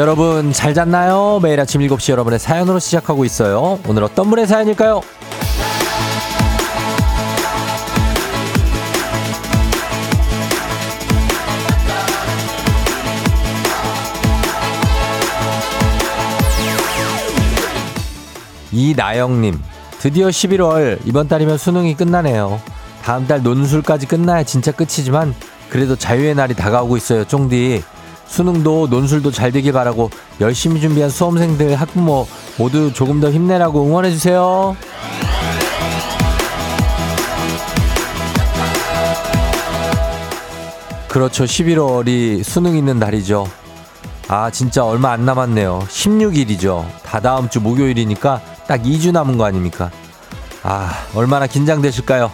여러분 잘 잤나요? 매일 아침 7시 여러분의 사연으로 시작하고 있어요. 오늘 어떤 분의 사연일까요? 이나영님, 드디어 11월, 이번 달이면 수능이 끝나네요. 다음 달 논술까지 끝나야 진짜 끝이지만, 그래도 자유의 날이 다가오고 있어요, 쫑디. 수능도 논술도 잘 되길 바라고 열심히 준비한 수험생들 학부모 모두 조금 더 힘내라고 응원해주세요. 그렇죠. 11월이 수능 있는 날이죠. 아, 진짜 얼마 안 남았네요. 16일이죠. 다 다음 주 목요일이니까 딱 2주 남은 거 아닙니까? 아, 얼마나 긴장되실까요?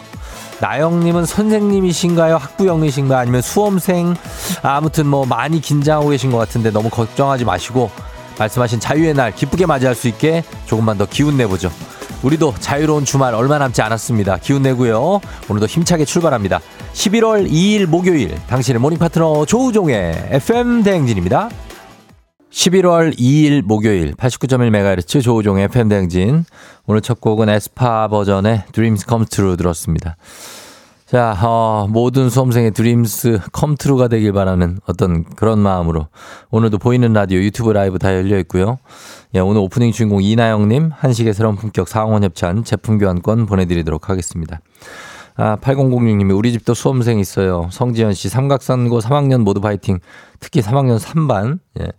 나영님은 선생님이신가요? 학부형이신가요? 아니면 수험생? 아무튼 뭐 많이 긴장하고 계신 것 같은데 너무 걱정하지 마시고 말씀하신 자유의 날 기쁘게 맞이할 수 있게 조금만 더 기운 내보죠. 우리도 자유로운 주말 얼마 남지 않았습니다. 기운 내고요. 오늘도 힘차게 출발합니다. 11월 2일 목요일 당신의 morning 파트너 조우종의 FM 대행진입니다. 11월 2일 목요일 89.1MHz 조우종의 FM 대행진. 오늘 첫 곡은 에스파 버전의 Dreams Come True 들었습니다. 자, 어, 모든 수험생의 Dreams Come True가 되길 바라는 어떤 그런 마음으로 오늘도 보이는 라디오 유튜브 라이브 다 열려 있고요. 예, 오늘 오프닝 주인공 이나영님 한식의 새로운 품격 상원 협찬 제품 교환권 보내드리도록 하겠습니다. 아, 8006님이 우리 집도 수험생 있어요. 성지현 씨, 삼각산고 3학년 모두 파이팅. 특히 3학년 3반. 예.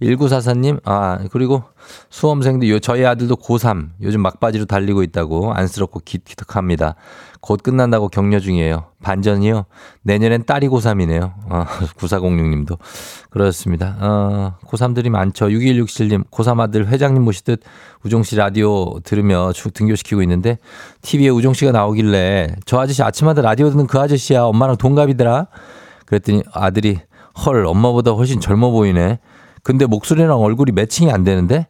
1944님, 아, 그리고 수험생도 요, 저희 아들도 고3. 요즘 막바지로 달리고 있다고 안쓰럽고 기특합니다. 곧 끝난다고 격려 중이에요. 반전이요? 내년엔 딸이 고3이네요. 아, 9406님도. 그렇습니다. 어, 고3들이 많죠. 6167님, 고3 아들 회장님 모시듯 우종 씨 라디오 들으며 등교시키고 있는데 TV에 우종 씨가 나오길래 저 아저씨 아침마다 라디오 듣는 그 아저씨야. 엄마랑 동갑이더라. 그랬더니 아들이 헐, 엄마보다 훨씬 젊어 보이네. 근데 목소리랑 얼굴이 매칭이 안 되는데?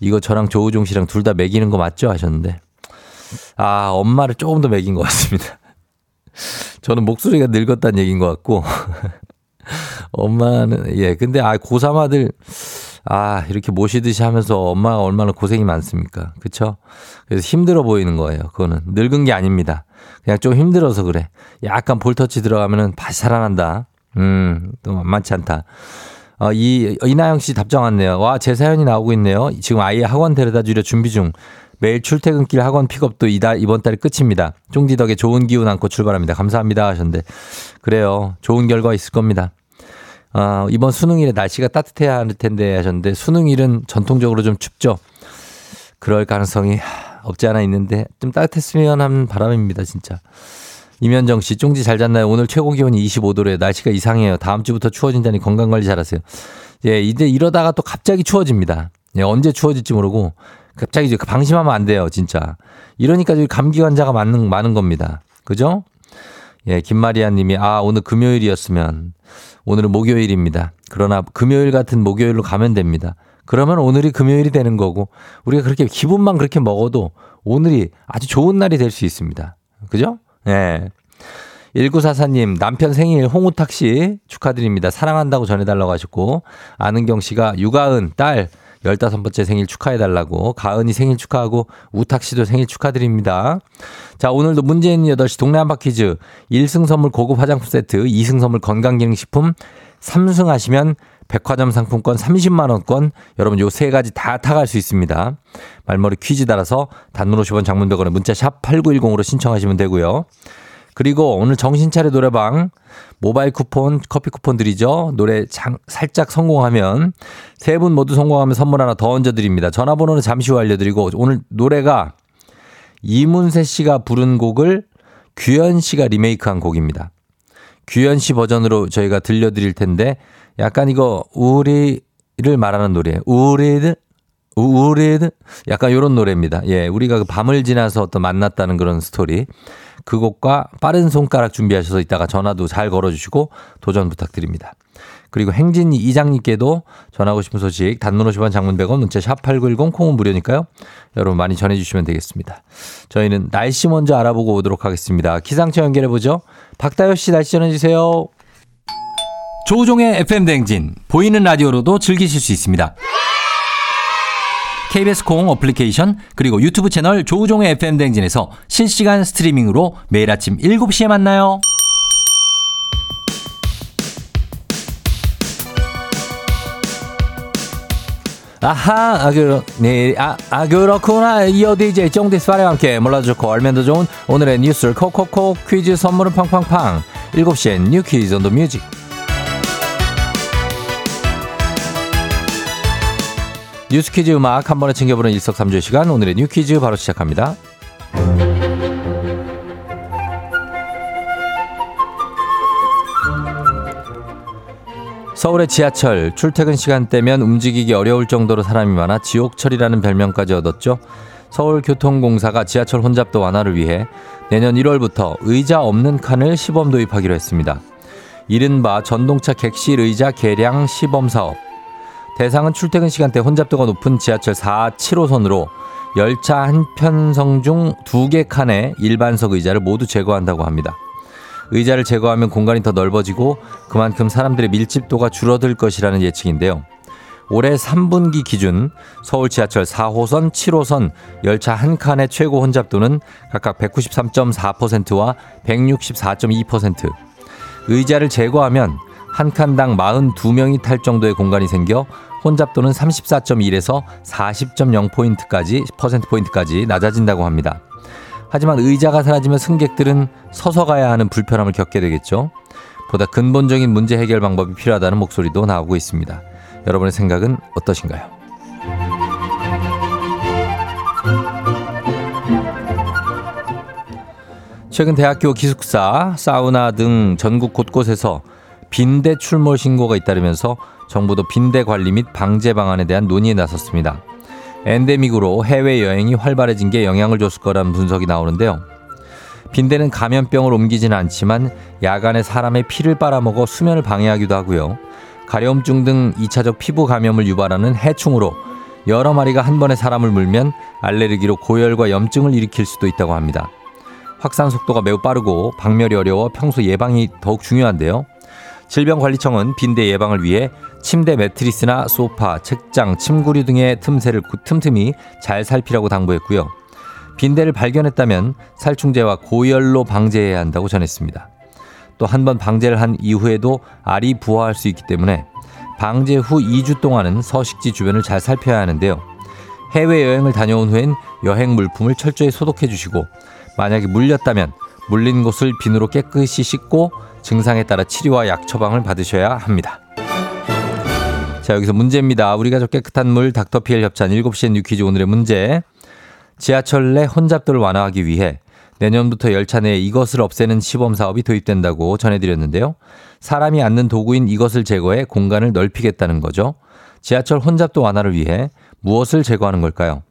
이거 저랑 조우종 씨랑 둘 다 매기는 거 맞죠? 하셨는데. 아, 엄마를 조금 더 매긴 것 같습니다. 저는 목소리가 늙었다는 얘기인 것 같고. 엄마는, 예. 근데, 아, 고3 아들, 아, 이렇게 모시듯이 하면서 엄마가 얼마나 고생이 많습니까? 그쵸? 그래서 힘들어 보이는 거예요. 그거는. 늙은 게 아닙니다. 그냥 좀 힘들어서 그래. 약간 볼터치 들어가면은 다시 살아난다. 음, 또 만만치 않다. 어, 이, 이나영 씨 답장 왔네요. 와, 제 사연이 나오고 있네요. 지금 아이 학원 데려다 주려 준비 중. 매일 출퇴근길 학원 픽업도 이달, 이번 달이 끝입니다. 쫑디 덕에 좋은 기운 안고 출발합니다. 감사합니다. 하셨는데. 그래요. 좋은 결과 있을 겁니다. 어, 이번 수능일에 날씨가 따뜻해야 할 텐데 하셨는데 수능일은 전통적으로 좀 춥죠. 그럴 가능성이 없지 않아 있는데 좀 따뜻했으면 하는 바람입니다. 진짜. 이면정 씨, 쫑지 잘 잤나요? 오늘 최고 기온이 25도래요. 날씨가 이상해요. 다음 주부터 추워진다니 건강 관리 잘하세요. 예, 이제 이러다가 또 갑자기 추워집니다. 예, 언제 추워질지 모르고 갑자기 이제 방심하면 안 돼요, 진짜. 이러니까 감기 환자가 많은, 많은 겁니다. 그죠? 예, 김마리아 님이, 아, 오늘 금요일이었으면, 오늘은 목요일입니다. 그러나 금요일 같은 목요일로 가면 됩니다. 그러면 오늘이 금요일이 되는 거고, 우리가 그렇게 기분만 그렇게 먹어도 오늘이 아주 좋은 날이 될 수 있습니다. 그죠? 예. 1944님, 남편 생일 홍우탁 씨 축하드립니다. 사랑한다고 전해달라고 하셨고, 아는경 씨가 유가은, 딸, 15번째 생일 축하해달라고, 가은이 생일 축하하고, 우탁 씨도 생일 축하드립니다. 자, 오늘도 있는 8시 동네 한바 퀴즈, 1승 선물 고급 화장품 세트, 2승 선물 건강기능식품, 3승 하시면 백화점 상품권 30만원권 여러분 요 세 가지 다 타갈 수 있습니다. 말머리 퀴즈 따라서 단문 50원 장문 100원에 문자 샵 8910으로 신청하시면 되고요. 그리고 오늘 정신차려 노래방 모바일 쿠폰, 커피 쿠폰 드리죠. 노래 장, 살짝 성공하면 세 분 모두 성공하면 선물 하나 더 얹어 드립니다. 전화번호는 잠시 후 알려드리고 오늘 노래가 이문세 씨가 부른 곡을 규현 씨가 리메이크한 곡입니다. 규현 씨 버전으로 저희가 들려드릴 텐데 약간 이거 우리를 말하는 노래예요. 우리들 우리들 약간 요런 노래입니다. 예, 우리가 그 밤을 지나서 어떤 만났다는 그런 스토리. 그 곡과 빠른 손가락 준비하셔서 이따가 전화도 잘 걸어주시고 도전 부탁드립니다. 그리고 행진 이장님께도 전하고 싶은 소식 단문 50원 장문 100원 문자 샵8910 콩은 무료니까요. 여러분 많이 전해주시면 되겠습니다. 저희는 날씨 먼저 알아보고 오도록 하겠습니다. 기상청 연결해보죠. 박다효 씨 날씨 전해주세요. 조우종의 FM 댕진 보이는 라디오로도 즐기실 수 있습니다. KBS 콩 어플리케이션 그리고 유튜브 채널 조우종의 FM 댕진에서 실시간 스트리밍으로 매일 아침 7시에 만나요. 아하, 아, 그, 네, 아, 아, 그렇구나. 이어 DJ 쫑디스파레와 함께 몰라도 좋고 알면 더 좋은 오늘의 뉴스를 콕콕콕 퀴즈 선물은 팡팡팡. 7시엔 New Quiz on the Music. 뉴스 퀴즈 음악 한 번에 챙겨보는 일석삼조의 시간 오늘의 New Quiz 바로 시작합니다. 서울의 지하철 출퇴근 시간대면 움직이기 어려울 정도로 사람이 많아 지옥철이라는 별명까지 얻었죠. 서울교통공사가 지하철 혼잡도 완화를 위해 내년 1월부터 의자 없는 칸을 시범 도입하기로 했습니다. 이른바 전동차 객실 의자 개량 시범 사업. 대상은 출퇴근 시간대 혼잡도가 높은 지하철 4, 7호선으로 열차 한 편성 중 두 개 칸의 일반석 의자를 모두 제거한다고 합니다. 의자를 제거하면 공간이 더 넓어지고 그만큼 사람들의 밀집도가 줄어들 것이라는 예측인데요. 올해 3분기 기준 서울 지하철 4호선, 7호선 열차 한 칸의 최고 혼잡도는 각각 193.4%와 164.2%. 의자를 제거하면 한 칸당 42명이 탈 정도의 공간이 생겨 혼잡도는 34.1에서 40.0포인트까지 퍼센트 포인트까지 낮아진다고 합니다. 하지만 의자가 사라지면 승객들은 서서 가야 하는 불편함을 겪게 되겠죠. 보다 근본적인 문제 해결 방법이 필요하다는 목소리도 나오고 있습니다. 여러분의 생각은 어떠신가요? 최근 대학교 기숙사, 사우나 등 전국 곳곳에서 빈대 출몰 신고가 잇따르면서 정부도 빈대 관리 및 방제 방안에 대한 논의에 나섰습니다. 엔데믹으로 해외 여행이 활발해진 게 영향을 줬을 거라는 분석이 나오는데요. 빈대는 감염병을 옮기지는 않지만 야간에 사람의 피를 빨아먹어 수면을 방해하기도 하고요. 가려움증 등 2차적 피부 감염을 유발하는 해충으로 여러 마리가 한 번에 사람을 물면 알레르기로 고열과 염증을 일으킬 수도 있다고 합니다. 확산 속도가 매우 빠르고 방멸이 어려워 평소 예방이 더욱 중요한데요. 질병관리청은 빈대 예방을 위해 침대 매트리스나 소파, 책장, 침구류 등의 틈새를 틈틈이 잘 살피라고 당부했고요. 빈대를 발견했다면 살충제와 고열로 방제해야 한다고 전했습니다. 또 한 번 방제를 한 이후에도 알이 부화할 수 있기 때문에 방제 후 2주 동안은 서식지 주변을 잘 살펴야 하는데요. 해외여행을 다녀온 후엔 여행 물품을 철저히 소독해 주시고 만약에 물렸다면 물린 곳을 비누로 깨끗이 씻고 증상에 따라 치료와 약 처방을 받으셔야 합니다. 자, 여기서 문제입니다. 우리 가족 깨끗한 물 닥터피엘 협찬 7시엔 뉴퀴즈 오늘의 문제. 지하철 내 혼잡도를 완화하기 위해 내년부터 열차 내에 이것을 없애는 시범 사업이 도입된다고 전해드렸는데요. 사람이 앉는 도구인 이것을 제거해 공간을 넓히겠다는 거죠. 지하철 혼잡도 완화를 위해 무엇을 제거하는 걸까요?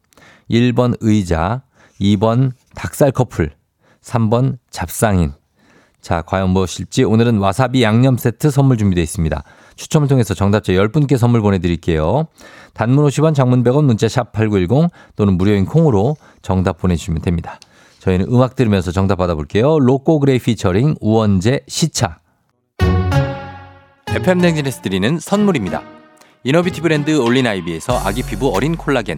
1번 의자, 2번 닭살 커플, 3번 잡상인. 자, 과연 무엇일지 오늘은 와사비 양념 세트 선물 준비되어 있습니다. 추첨을 통해서 정답자 10분께 선물 보내드릴게요. 단문 50원, 장문 100원, 문자 샵 8910 또는 무료인 콩으로 정답 보내주시면 됩니다. 저희는 음악 들으면서 정답 받아볼게요. 로꼬 그레이 피처링 우원재 시차. FM 댕진에서 드리는 선물입니다. 이너비티 브랜드 올린아이비에서 아기 피부 어린 콜라겐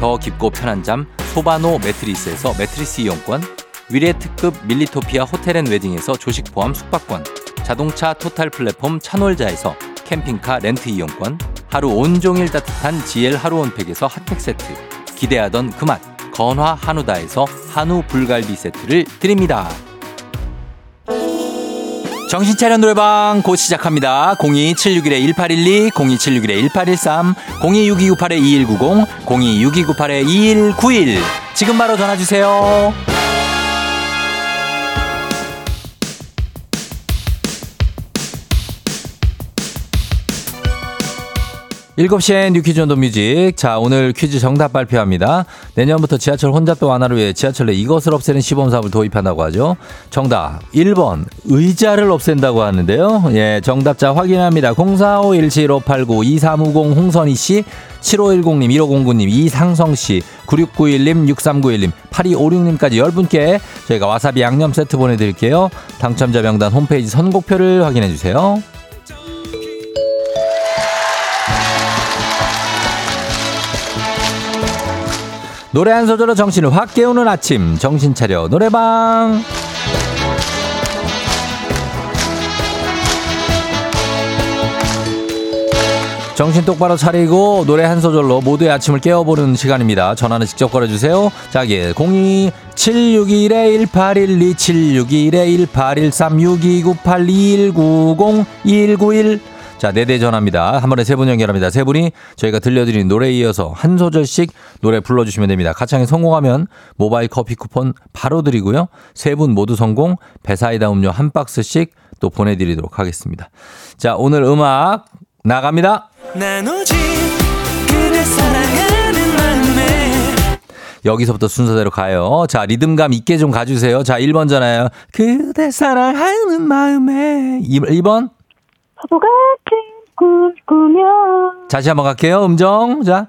더 깊고 편한 잠 소바노 매트리스에서 매트리스 이용권 위례 특급 밀리토피아 호텔 앤 웨딩에서 조식 포함 숙박권 자동차 토탈 플랫폼 차놀자에서 캠핑카 렌트 이용권 하루 온종일 따뜻한 GL 하루 온팩에서 핫팩 세트 기대하던 그맛 건화 한우다에서 한우 불갈비 세트를 드립니다. 정신 차려 노래방 곧 시작합니다. 02761-1812, 02761-1813, 026298-2190, 026298-2191. 지금 바로 전화주세요. 7시엔 뉴퀴즈 온더 뮤직. 자, 오늘 퀴즈 정답 발표합니다. 내년부터 지하철 혼잡도 완화를 위해 지하철 내 이것을 없애는 시범 사업을 도입한다고 하죠. 정답 1번 의자를 없앤다고 하는데요. 예, 정답자 확인합니다. 045175892350 홍선희 씨 7510님, 1509님, 이상성 씨, 9691님, 6391님, 8256님까지 10분께 저희가 와사비 양념 세트 보내드릴게요. 당첨자 명단 홈페이지 선곡표를 확인해 주세요. 노래 한 소절로 정신을 확 깨우는 아침 정신 차려 노래방 정신 똑바로 차리고 노래 한 소절로 모두의 아침을 깨워보는 시간입니다. 전화는 직접 걸어주세요. 자기 02 761 1812 761 1813 6298 2190 2191 자, 네 대 전화입니다. 한 번에 세 분 연결합니다. 세 분이 저희가 들려드리는 노래에 이어서 한 소절씩 노래 불러주시면 됩니다. 가창에 성공하면 모바일 커피 쿠폰 바로 드리고요. 세 분 모두 성공, 배사이다 음료 한 박스씩 또 보내드리도록 하겠습니다. 자, 오늘 음악 나갑니다. 여기서부터 순서대로 가요. 자, 리듬감 있게 좀 가주세요. 자, 1번 전화요. 그대 사랑하는 마음에. 2번. 바보 같은 꿈 꾸며 다시 한번 갈게요. 음정. 자.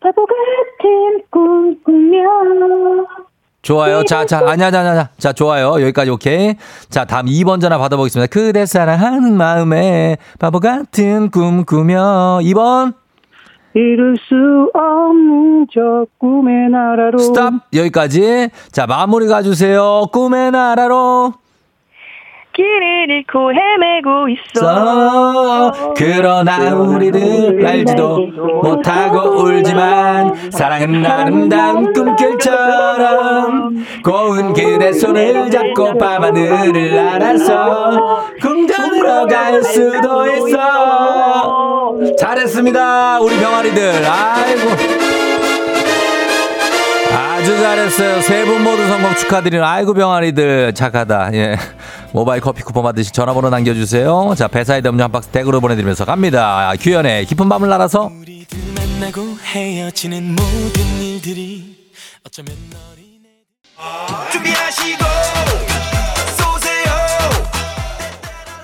바보 같은 꿈 꾸며 좋아요. 자, 자, 아니야, 아니야, 아니야. 자, 좋아요. 여기까지 오케이. 자, 다음 2번 전화 받아보겠습니다. 그대 사랑하는 마음에 바보 같은 꿈 꾸며. 2번. 이룰 수 없는 저 꿈의 나라로 스탑. 여기까지. 자, 마무리 가주세요. 꿈의 나라로. 길을 잃고 헤매고 있어 써. 그러나 우리들 알지도 못하고 울지만 사랑은 아름다운 꿈결처럼 고운 그대 손을 잡고 밤하늘을 날아서 궁전으로 갈 수도 있어 잘했습니다 우리 병아리들 아이고 아주 잘했어요. 세 분 모두 성공 축하드리는 아이고 병아리들 착하다. 예. 모바일 커피 쿠폰 받으시 전화번호 남겨주세요. 자 배사이드 음료 한 박스 댁으로 보내드리면서 갑니다. 규현의 깊은 밤을 날아서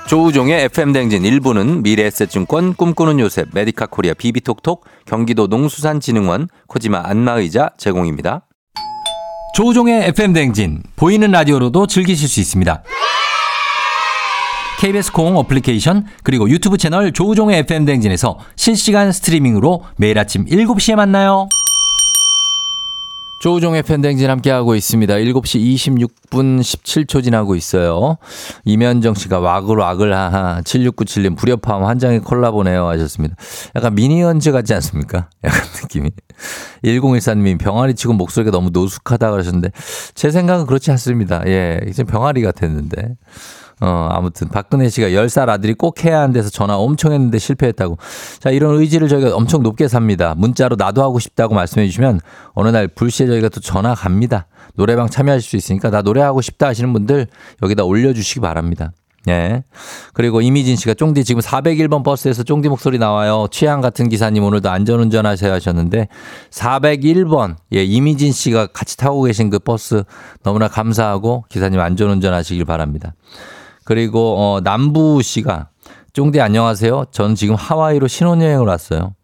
조우종의 FM 댕진 1부는 미래에셋증권 꿈꾸는 요셉 메디카 코리아 비비톡톡 경기도 농수산진흥원 코지마 안마의자 제공입니다. 조우종의 FM 댕진 보이는 라디오로도 즐기실 수 있습니다. KBS 콩 어플리케이션 그리고 유튜브 채널 조우종의 FM 댕진에서 실시간 스트리밍으로 매일 아침 7시에 만나요. 조우종의 FM댕진 함께하고 있습니다. 7시 26분 17초 지나고 있어요. 이면정 씨가 와글 와글 하하 7697님 불협화음 한 장의 콜라보네요 하셨습니다. 약간 미니언즈 같지 않습니까? 약간 느낌이. 1014님이 병아리 치고 목소리가 너무 노숙하다 그러셨는데 제 생각은 그렇지 않습니다. 예, 이제 병아리 같았는데. 어, 아무튼 박근혜 씨가 10살 아들이 꼭 해야 데서 전화 엄청 했는데 실패했다고. 자, 이런 의지를 저희가 엄청 높게 삽니다. 문자로 나도 하고 싶다고 말씀해 주시면 어느 날 불시에 저희가 또 전화 갑니다. 노래방 참여하실 수 있으니까 나 노래하고 싶다 하시는 분들 여기다 올려주시기 바랍니다. 예. 그리고 이미진 씨가 쫑디 지금 401번 버스에서 쫑디 목소리 나와요. 취향 같은 기사님 오늘도 안전운전 하셔야 하셨는데 401번 예, 이미진 씨가 같이 타고 계신 그 버스 너무나 감사하고 기사님 안전운전 하시길 바랍니다. 그리고 어 남부 씨가 쫑디 안녕하세요. 전 지금 하와이로 신혼여행을 왔어요.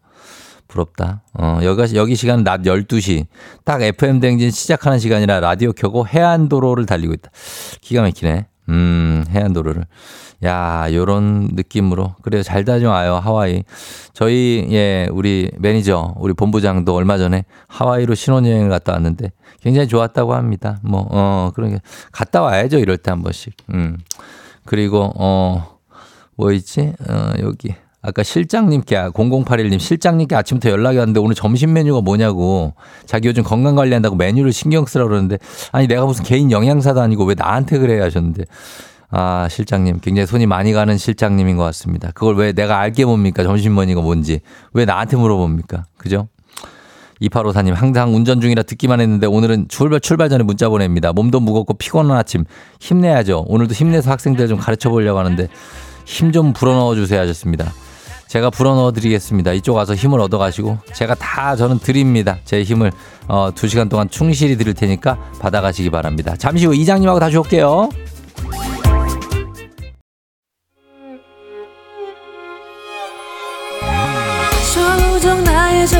부럽다. 어, 여기, 여기 시간은 낮 12시. 딱 FM 댕진 시작하는 시간이라 라디오 켜고 해안도로를 달리고 있다. 기가 막히네. 음, 해안도로를. 야, 요런 느낌으로. 그래요. 잘 다녀와요, 하와이. 저희, 예, 우리 매니저, 우리 본부장도 얼마 전에 하와이로 신혼여행을 갔다 왔는데 굉장히 좋았다고 합니다. 뭐, 어, 그러니까 갔다 와야죠. 이럴 때 한 번씩. 음. 그리고, 어, 뭐 있지? 어, 여기. 아까 실장님께, 0081님, 실장님께 아침부터 연락이 왔는데 오늘 점심 메뉴가 뭐냐고. 자기 요즘 건강 관리한다고 메뉴를 신경 쓰라 그러는데, 아니, 내가 무슨 개인 영양사도 아니고 왜 나한테 그래 하셨는데, 아, 실장님. 굉장히 손이 많이 가는 실장님인 것 같습니다. 그걸 왜 내가 알게 뭡니까? 점심 메뉴가 뭔지. 왜 나한테 물어봅니까? 그죠? 2854님, 항상 운전 중이라 듣기만 했는데 오늘은 출발, 출발 전에 문자 보냅니다. 몸도 무겁고 피곤한 아침. 힘내야죠. 오늘도 힘내서 학생들 좀 가르쳐 보려고 하는데 힘 좀 불어넣어 주세요 하셨습니다. 제가 불어넣어 드리겠습니다. 이쪽 와서 힘을 얻어 가시고 제가 다 저는 드립니다. 제 힘을 어, 두 시간 동안 충실히 드릴 테니까 받아 가시기 바랍니다. 잠시 후 이장님하고 다시 올게요.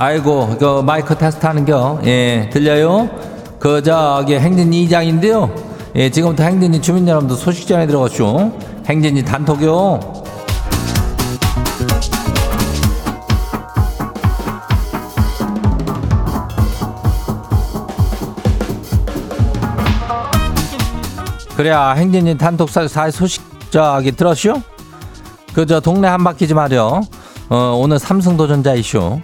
아이고, 그 마이크 테스트 하는 겨. 예, 들려요? 그, 저기, 행진 이장인데요. 예, 지금부터 행진이 주민 여러분들 소식 전해 들어가시오. 행진이 단톡요. 그래야 행진이 단톡 사, 사 소식 저기 들었쇼? 그저 동네 한 바퀴 좀 하려. 어, 오늘 삼성도전자 이슈.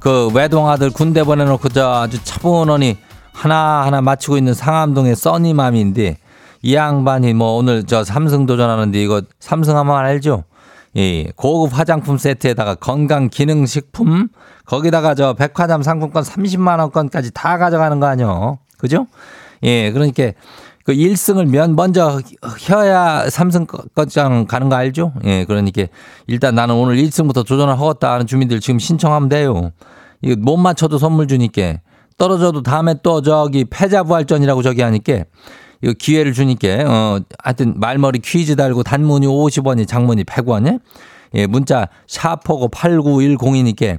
그 외동 아들 군대 보내놓고 저 아주 차분하니 하나하나 맞추고 있는 상암동의 써니맘인데 이 양반이 뭐 오늘 저 삼성 도전하는데 이거 삼성 하면 알죠? 예, 고급 화장품 세트에다가 건강 기능 식품 거기다가 저 백화점 상품권 30만 원권까지 다 가져가는 거 아니요? 그죠? 예, 그러니까 그 1승을 면 먼저 혀야 삼성 거장 가는 거 알죠? 예, 그러니까 일단 나는 오늘 1승부터 도전을 하겠다 하는 주민들 지금 신청하면 돼요. 이거 못 맞춰도 선물 주니까 떨어져도 다음에 또 저기 패자부활전이라고 저기 하니까 이거 기회를 주니까 어 하여튼 말머리 퀴즈 달고 단문이 50원이 장문이 100원이 예, 문자 샤퍼고 8910이니까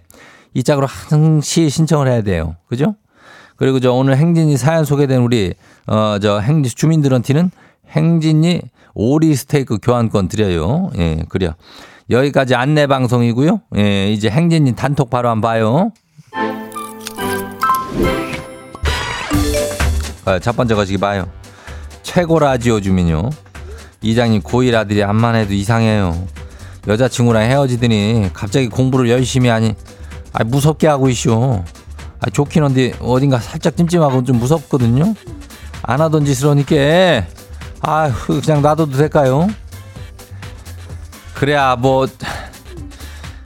이 짝으로 항시 신청을 해야 돼요. 그죠? 그리고 저 오늘 행진이 사연 소개된 우리 어 저 행 주민들한테는 행진이 오리 스테이크 교환권 드려요. 예, 그래요. 여기까지 안내 방송이고요. 예, 이제 행진이 단톡 바로 한번 봐요. 아, 첫 번째 거시기 봐요. 최고 라디오 주민요. 이장님 고1 아들이 암만 해도 이상해요. 여자친구랑 헤어지더니 갑자기 공부를 열심히 하니 아 무섭게 하고 있쇼. 아 좋긴 한데 어딘가 살짝 찜찜하고 좀 무섭거든요. 안 하던 짓을 하니까 아 그냥 놔둬도 될까요? 그래야 뭐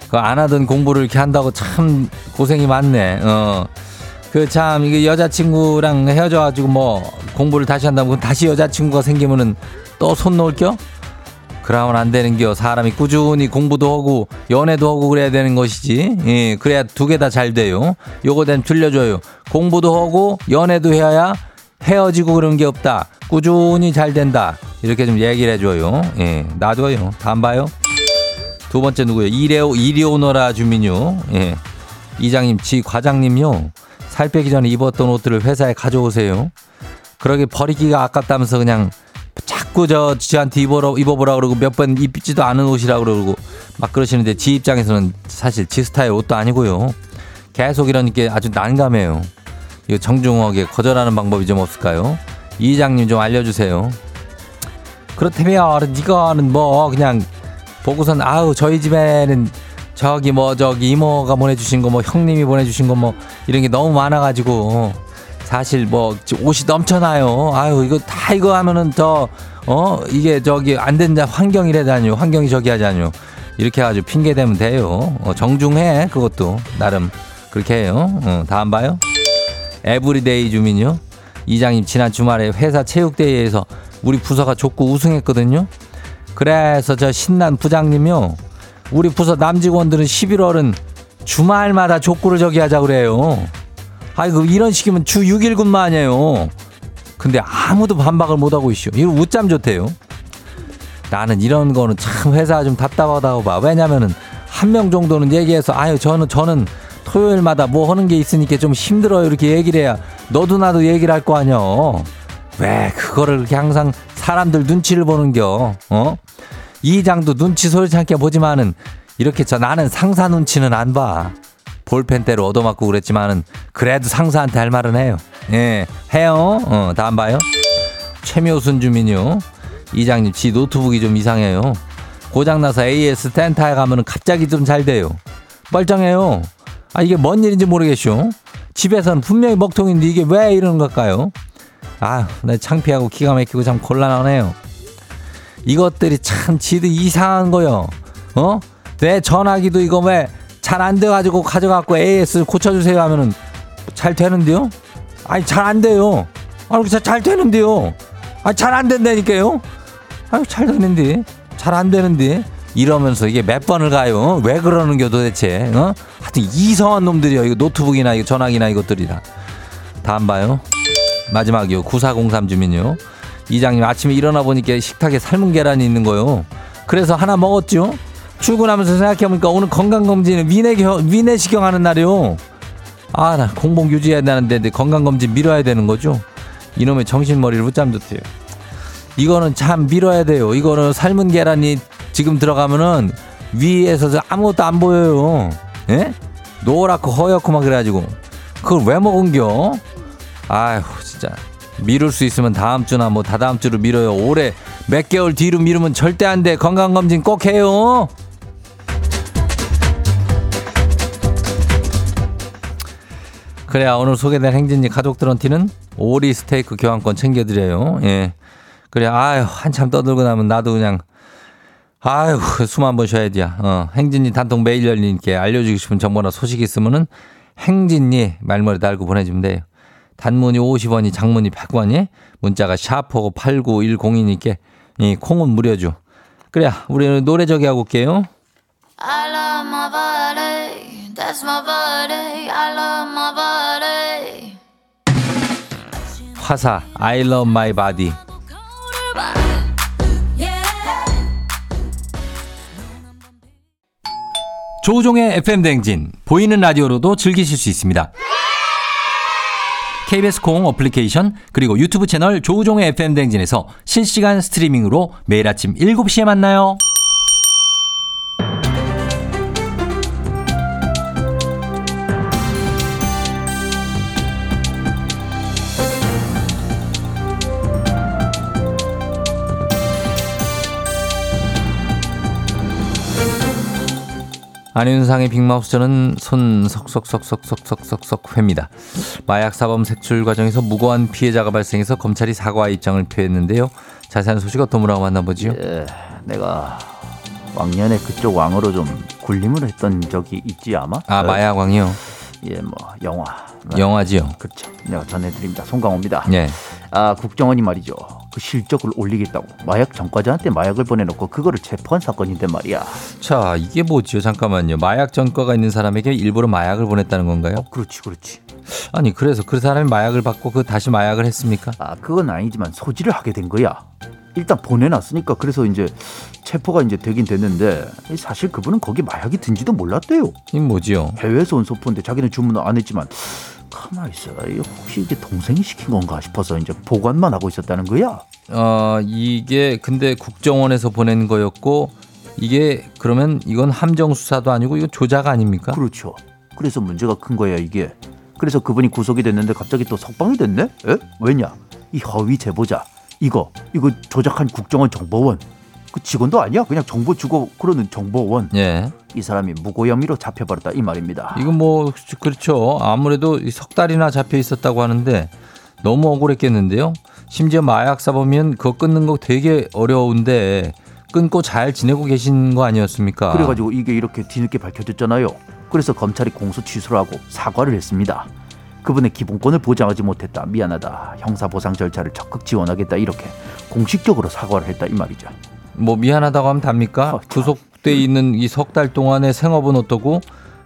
그 안 하던 공부를 이렇게 한다고 참 고생이 많네. 어. 그 참 이게 여자친구랑 헤어져 가지고 뭐 공부를 다시 한다면 다시 여자친구가 생기면은 또 손 놓을 겨? 그러면 안 되는겨. 사람이 꾸준히 공부도 하고 연애도 하고 그래야 되는 것이지. 예, 그래야 두 개 다 잘 돼요. 요거 좀 들려줘요. 공부도 하고 연애도 해야 헤어지고 그런 게 없다. 꾸준히 잘 된다. 이렇게 좀 얘기를 해줘요. 예, 놔둬요. 다음 봐요. 두 번째 누구요? 이레오 이리오너라 주민요. 예, 이장님, 지 과장님요. 살 빼기 전에 입었던 옷들을 회사에 가져오세요. 그러게 버리기가 아깝다면서 그냥 자꾸 저 지한테 입어라 입어보라 그러고 몇 번 입지도 않은 옷이라 그러고 막 그러시는데 지 입장에서는 사실 지 스타일 옷도 아니고요. 계속 이러니까 아주 난감해요. 이거 정중하게 거절하는 방법이 좀 없을까요? 이장님 좀 알려주세요. 그렇다면 네가는 뭐 그냥 보고선 아우 저희 집에는 저기 뭐 저기 이모가 보내주신 거 뭐 형님이 보내주신 거 뭐 이런 게 너무 많아가지고 사실 뭐 옷이 넘쳐나요. 아유 이거 다 이거 하면은 더 어 이게 저기 안 된다 환경이래다니요. 환경이 저기 하자니요. 이렇게 해가지고 핑계 대면 돼요. 어, 정중해 그것도 나름 그렇게 해요. 어, 다음 봐요. 에브리데이 주민요. 이장님 지난 주말에 회사 체육대회에서 우리 부서가 족구 우승했거든요. 그래서 저 신난 부장님요. 우리 부서 남직원들은 11월은 주말마다 족구를 저기 하자 그래요. 아이고 이런 식이면 주 6일 근무하냐요. 근데 아무도 반박을 못하고 있쇼. 이거 웃잠 좋대요. 나는 이런 거는 참 회사 좀 답답하다고 봐. 왜냐면은 한 명 정도는 얘기해서 아유 저는 저는 토요일마다 뭐 하는 게 있으니까 좀 힘들어요 이렇게 얘기를 해야 너도 나도 얘기를 할 거 아니야. 왜 그거를 그렇게 항상 사람들 눈치를 보는겨? 어? 이장도 눈치 않게 보지만은 이렇게 저 나는 상사 눈치는 안 봐. 볼펜대로 얻어맞고 그랬지만은 그래도 상사한테 할 말은 해요. 예, 해요. 어, 다음 봐요. 최묘순 주민요. 이장님, 지 노트북이 좀 이상해요. 고장나서 AS 텐타에 가면은 갑자기 좀 잘 돼요. 멀쩡해요. 아, 이게 뭔 일인지 모르겠쇼. 집에서는 분명히 먹통인데 이게 왜 이러는 걸까요? 아, 나 창피하고 기가 막히고 참 곤란하네요. 이것들이 참 지들 이상한 거요. 어? 내 전화기도 이거 왜 잘 안 돼가지고 가져갖고 AS 고쳐주세요 하면은 잘 되는데요? 아니 잘 안 돼요. 아 이렇게 잘 되는데요. 아 잘 안 된다니까요. 아유 잘 되는데 잘 안 되는데 이러면서 이게 몇 번을 가요. 왜 그러는 겨 도대체? 어? 하여튼 이상한 놈들이요. 이거 노트북이나 이거 전화기나 이것들이라. 다음 봐요. 마지막이요. 9403 주민요. 이장님 아침에 일어나 보니까 식탁에 삶은 계란이 있는 거요. 그래서 하나 먹었죠. 출근하면서 생각해보니까 오늘 건강검진은 위내경, 위내시경 하는 날이요. 아, 나 공복 유지해야 되는데 건강검진 미뤄야 되는 거죠. 이놈의 정신머리를 붙잡줬대요 이거는 참 미뤄야 돼요. 이거는 삶은 계란이 지금 들어가면은 위에서 저 아무것도 안 보여요. 예? 노랗고 허옇고 막 그래가지고. 그걸 왜 먹은겨? 아휴, 진짜. 미룰 수 있으면 다음 주나 뭐 다다음 주로 미뤄요. 올해 몇 개월 뒤로 미루면 절대 안 돼. 건강검진 꼭 해요. 그래야 오늘 소개된 행진이 가족들한테는 오리 스테이크 교환권 챙겨드려요. 예. 그래, 아유, 한참 떠들고 나면 나도 그냥, 아유, 숨 한 번 쉬어야 돼. 어, 행진이 단통 메일 열리니까 알려주고 싶은 정보나 소식 있으면은 행진이 말머리 달고 보내주면 돼요. 단문이 50원이 장문이 100원이 문자가 샤프고 8910이니까 이 콩은 무료죠. 그래, 우리 노래 저기 하고 올게요. I love my body, that's my body. I love my body. 화사, I love my body. 조우종의 FM 댕진 보이는 라디오로도 즐기실 수 있습니다. KBS 콩 어플리케이션 그리고 유튜브 채널 조우종의 FM 댕진에서 실시간 스트리밍으로 매일 아침 7시에 만나요. 안윤상의 빅마우스 저는 손 석석석석석석석 회입니다. 마약 사범 색출 과정에서 무고한 피해자가 발생해서 검찰이 사과 입장을 표했는데요. 자세한 소식 어떤 분하고 만나보지요? 예, 내가 왕년에 그쪽 왕으로 좀 군림을 했던 적이 있지 아마? 아 마약 왕이요. 예, 뭐 영화. 네, 영화지요. 그렇죠. 내가 전해드립니다. 송강호입니다. 네. 아 국정원이 말이죠. 그 실적을 올리겠다고 마약 전과자한테 마약을 보내놓고 그거를 체포한 사건인데 말이야. 자 이게 뭐지요? 잠깐만요. 마약 전과가 있는 사람에게 일부러 마약을 보냈다는 건가요? 어, 그렇지, 그렇지. 아니 그래서 그 사람이 마약을 받고 그 다시 마약을 했습니까? 아 그건 아니지만 소지를 하게 된 거야. 일단 보내놨으니까 그래서 이제 체포가 이제 되긴 됐는데 사실 그분은 거기 마약이 든지도 몰랐대요. 이 뭐지요? 해외에서 온 소포인데 자기는 주문을 안 했지만 가만 있어. 이 혹시 이게 동생이 시킨 건가 싶어서 이제 보관만 하고 있었다는 거야. 어 이게 근데 국정원에서 보낸 거였고 이게 그러면 이건 함정 수사도 아니고 이거 조작 아닙니까? 그렇죠. 그래서 문제가 큰 거야 이게. 그래서 그분이 구속이 됐는데 갑자기 또 석방이 됐네? 에? 왜냐? 이 허위 제보자 이거 이거 조작한 국정원 정보원 그 직원도 아니야? 그냥 정보 주고 그러는 정보원 예. 이 사람이 무고 혐의로 잡혀버렸다 이 말입니다. 이건 뭐 그렇죠. 아무래도 이석 달이나 잡혀 있었다고 하는데 너무 억울했겠는데요. 심지어 마약 사범이면 그거 끊는 거 되게 어려운데 끊고 잘 지내고 계신 거 아니었습니까? 그래가지고 이게 이렇게 뒤늦게 밝혀졌잖아요. 그래서 검찰이 공소 취소를 하고 사과를 했습니다. 그분의 기본권을 보장하지 못했다. 미안하다. 형사보상 절차를 적극 지원하겠다. 이렇게 공식적으로 사과를 했다 이 말이죠. 뭐 미안하다고 하면 답니까? 어, 참. 구속돼 있는 이 석 달 동안의 생업은 어떠고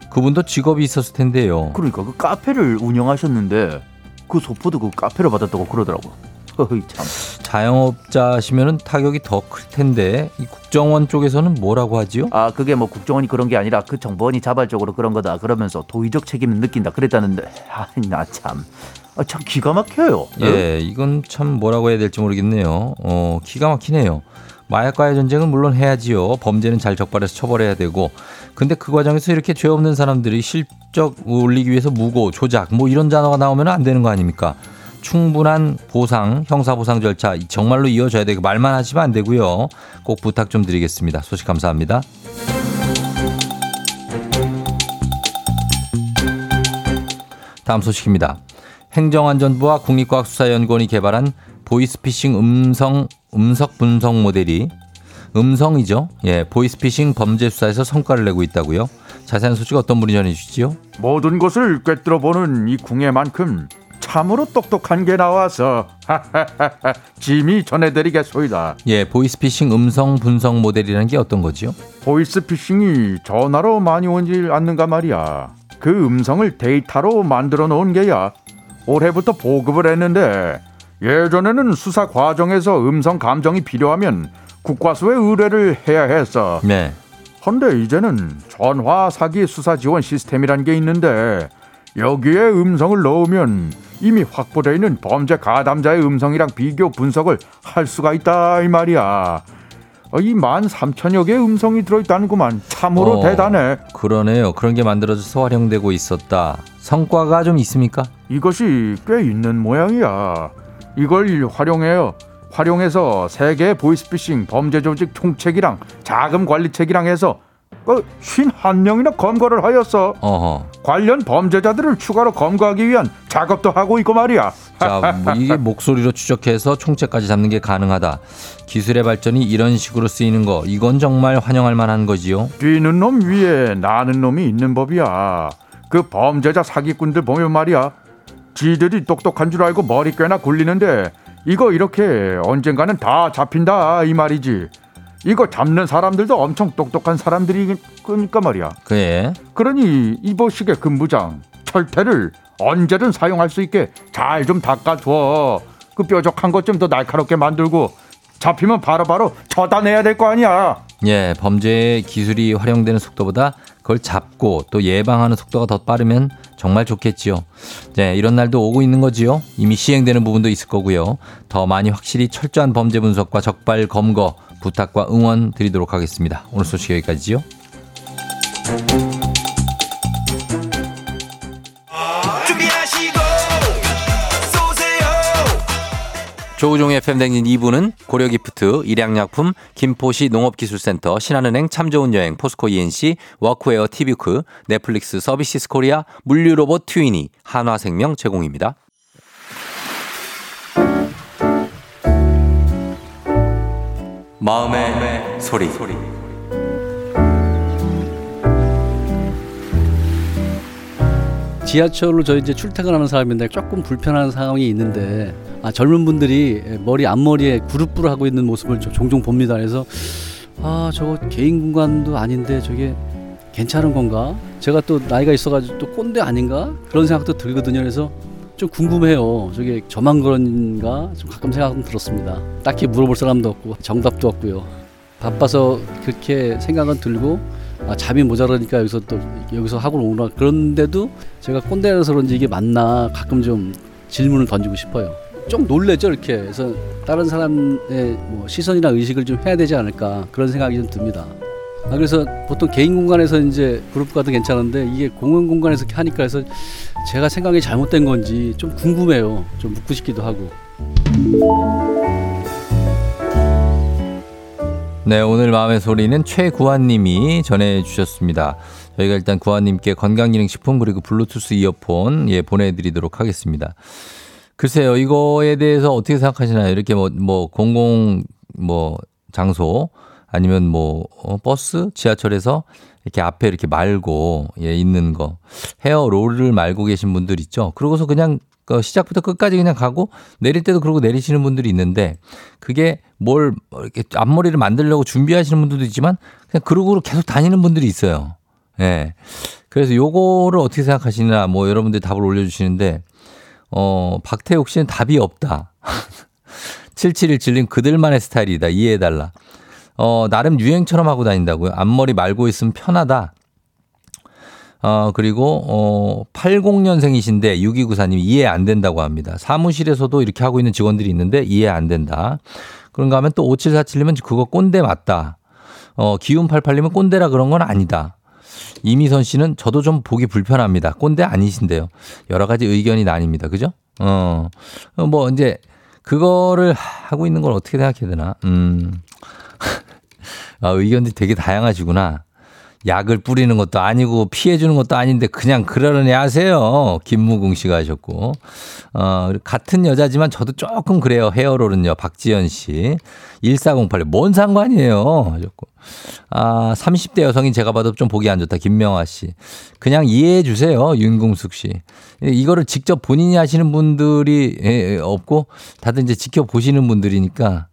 그분도 직업이 있었을 텐데요. 그러니까 그 카페를 운영하셨는데 그 소포도 그 카페를 받았다고 그러더라고. 허이 참. 자영업자시면은 타격이 더 클 텐데 이 국정원 쪽에서는 뭐라고 하지요? 아 그게 뭐 국정원이 그런 게 아니라 그 정보원이 자발적으로 그런 거다 그러면서 도의적 책임을 느낀다 그랬다는데 아나 참 아, 참 기가 막혀요. 예, 이건 참 뭐라고 해야 될지 모르겠네요. 어, 기가 막히네요. 마약과의 전쟁은 물론 해야지요. 범죄는 잘 적발해서 처벌해야 되고. 근데 그 과정에서 이렇게 죄 없는 사람들이 실적 올리기 위해서 무고, 조작, 뭐 이런 단어가 나오면 안 되는 거 아닙니까? 충분한 보상, 형사보상 절차 정말로 이어져야 되고 말만 하시면 안 되고요. 꼭 부탁 좀 드리겠습니다. 소식 감사합니다. 다음 소식입니다. 행정안전부와 국립과학수사연구원이 개발한 보이스피싱 음성 음석 분석 모델이 음성이죠. 예, 보이스피싱 범죄 수사에서 성과를 내고 있다고요. 자세한 소식 어떤 분이 전해주시죠? 모든 것을 꿰뚫어보는 이 궁예만큼 참으로 똑똑한 게 나와서 짐이 전해드리겠소이다. 예, 보이스피싱 음성 분석 모델이라는 게 어떤 거지요? 보이스피싱이 전화로 많이 오질 않는가 말이야. 그 음성을 데이터로 만들어 놓은 게야. 올해부터 보급을 했는데 예전에는 수사 과정에서 음성 감정이 필요하면 국과수에 의뢰를 해야 했어. 네. 헌데 이제는 전화 사기 수사 지원 시스템이란 게 있는데 여기에 음성을 넣으면 이미 확보되어 있는 범죄 가담자의 음성이랑 비교 분석을 할 수가 있다 이 말이야. 어, 이만 삼천여 개의 음성이 들어있다는구만. 참으로 어, 대단해. 그러네요. 그런 게 만들어져서 활용되고 있었다. 성과가 좀 있습니까? 이것이 꽤 있는 모양이야. 이걸 활용해요. 활용해서 세계 보이스피싱 범죄 조직 총책이랑 자금 관리책이랑 해서 그 51명이나 검거를 하였어. 어허. 관련 범죄자들을 추가로 검거하기 위한 작업도 하고 있고 말이야. 자, 뭐 이게 목소리로 추적해서 총책까지 잡는 게 가능하다. 기술의 발전이 이런 식으로 쓰이는 거, 이건 정말 환영할 만한 거지요. 뛰는 놈 위에 나는 놈이 있는 법이야. 그 범죄자 사기꾼들 보면 말이야. 지들이 똑똑한 줄 알고 머리 꽤나 굴리는데 이거 이렇게 언젠가는 다 잡힌다 이 말이지. 이거 잡는 사람들도 엄청 똑똑한 사람들이니까 말이야. 그래. 그러니 이보시게 근부장 철퇴를 언제든 사용할 수 있게 잘 좀 닦아줘. 그 뾰족한 것 좀 더 날카롭게 만들고 잡히면 바로바로 처단해야 될 거 아니야. 예, 범죄의 기술이 활용되는 속도보다 그걸 잡고 또 예방하는 속도가 더 빠르면 정말 좋겠지요. 네, 이런 날도 오고 있는 거지요. 이미 시행되는 부분도 있을 거고요. 더 많이 확실히 철저한 범죄 분석과 적발 검거 부탁과 응원 드리도록 하겠습니다. 오늘 소식 여기까지요. 조우종의 FM댕진 2부는 고려기프트, 일양약품, 김포시 농업기술센터, 신한은행 참 좋은 여행, 포스코 E&C, 워크웨어 티뷰크, 넷플릭스 서비스 코리아, 물류로봇 튜이니, 한화생명 제공입니다. 마음의, 소리. 지하철로 저 이제 출퇴근하는 사람인데 조금 불편한 상황이 있는데 아, 젊은 분들이 머리 앞머리에 그룹부를 하고 있는 모습을 저- 종종 봅니다. 그래서 아 저거 개인 공간도 아닌데 저게 괜찮은 건가? 제가 또 나이가 있어가지고 또 꼰대 아닌가 그런 생각도 들거든요. 그래서 좀 궁금해요. 저게 저만 그런가? 좀 가끔 생각은 들었습니다. 딱히 물어볼 사람도 없고 정답도 없고요. 바빠서 그렇게 생각은 들고 아, 잠이 모자라니까 여기서 또 여기서 학원 오나 그런데도 제가 꼰대라서 그런지 이게 맞나 가끔 좀 질문을 던지고 싶어요. 좀 놀래죠 이렇게 그래서 다른 사람의 뭐 시선이나 의식을 좀 해야 되지 않을까 그런 생각이 좀 듭니다. 아, 그래서 보통 개인 공간에서 이제 그룹 가도 괜찮은데 이게 공연 공간에서 이렇게 하니까 해서 제가 생각이 잘못된 건지 좀 궁금해요. 좀 묻고 싶기도 하고. 네, 오늘 마음의 소리는 최구환님이 전해주셨습니다. 저희가 일단 구환님께 건강기능식품 그리고 블루투스 이어폰 예 보내드리도록 하겠습니다. 글쎄요, 이거에 대해서 어떻게 생각하시나요? 이렇게 뭐, 뭐, 공공, 뭐, 장소, 아니면 뭐 어, 버스, 지하철에서 이렇게 앞에 이렇게 말고 예, 있는 거 헤어 롤을 말고 계신 분들 있죠. 그러고서 그냥 그 시작부터 끝까지 그냥 가고 내릴 때도 그러고 내리시는 분들이 있는데 그게 뭘 이렇게 앞머리를 만들려고 준비하시는 분들도 있지만 그냥 그러고 계속 다니는 분들이 있어요. 예. 그래서 요거를 어떻게 생각하시나 뭐 여러분들 답을 올려주시는데 어 박태욱 씨는 답이 없다. 7717님 그들만의 스타일이다. 이해해달라. 어, 나름 유행처럼 하고 다닌다고요. 앞머리 말고 있으면 편하다. 어, 그리고, 어, 80년생이신데 6294님 이해 안 된다고 합니다. 사무실에서도 이렇게 하고 있는 직원들이 있는데 이해 안 된다. 그런가 하면 또 5747님은 그거 꼰대 맞다. 어, 기운 88님은 꼰대라 그런 건 아니다. 이미선 씨는 저도 좀 보기 불편합니다. 꼰대 아니신데요. 여러 가지 의견이 나뉩니다. 그죠? 어, 어, 뭐, 이제, 그거를 하고 있는 걸 어떻게 생각해야 되나? 음. 아, 의견들이 되게 다양하시구나. 약을 뿌리는 것도 아니고 피해주는 것도 아닌데 그냥 그러려니 하세요. 김무궁 씨가 하셨고. 어, 같은 여자지만 저도 조금 그래요. 헤어롤은요. 박지연 씨. 1408. 뭔 상관이에요. 하셨고. 아, 30대 여성인 제가 봐도 좀 보기 안 좋다. 김명아 씨. 그냥 이해해 주세요. 윤궁숙 씨. 이거를 직접 본인이 하시는 분들이 없고 다들 이제 지켜보시는 분들이니까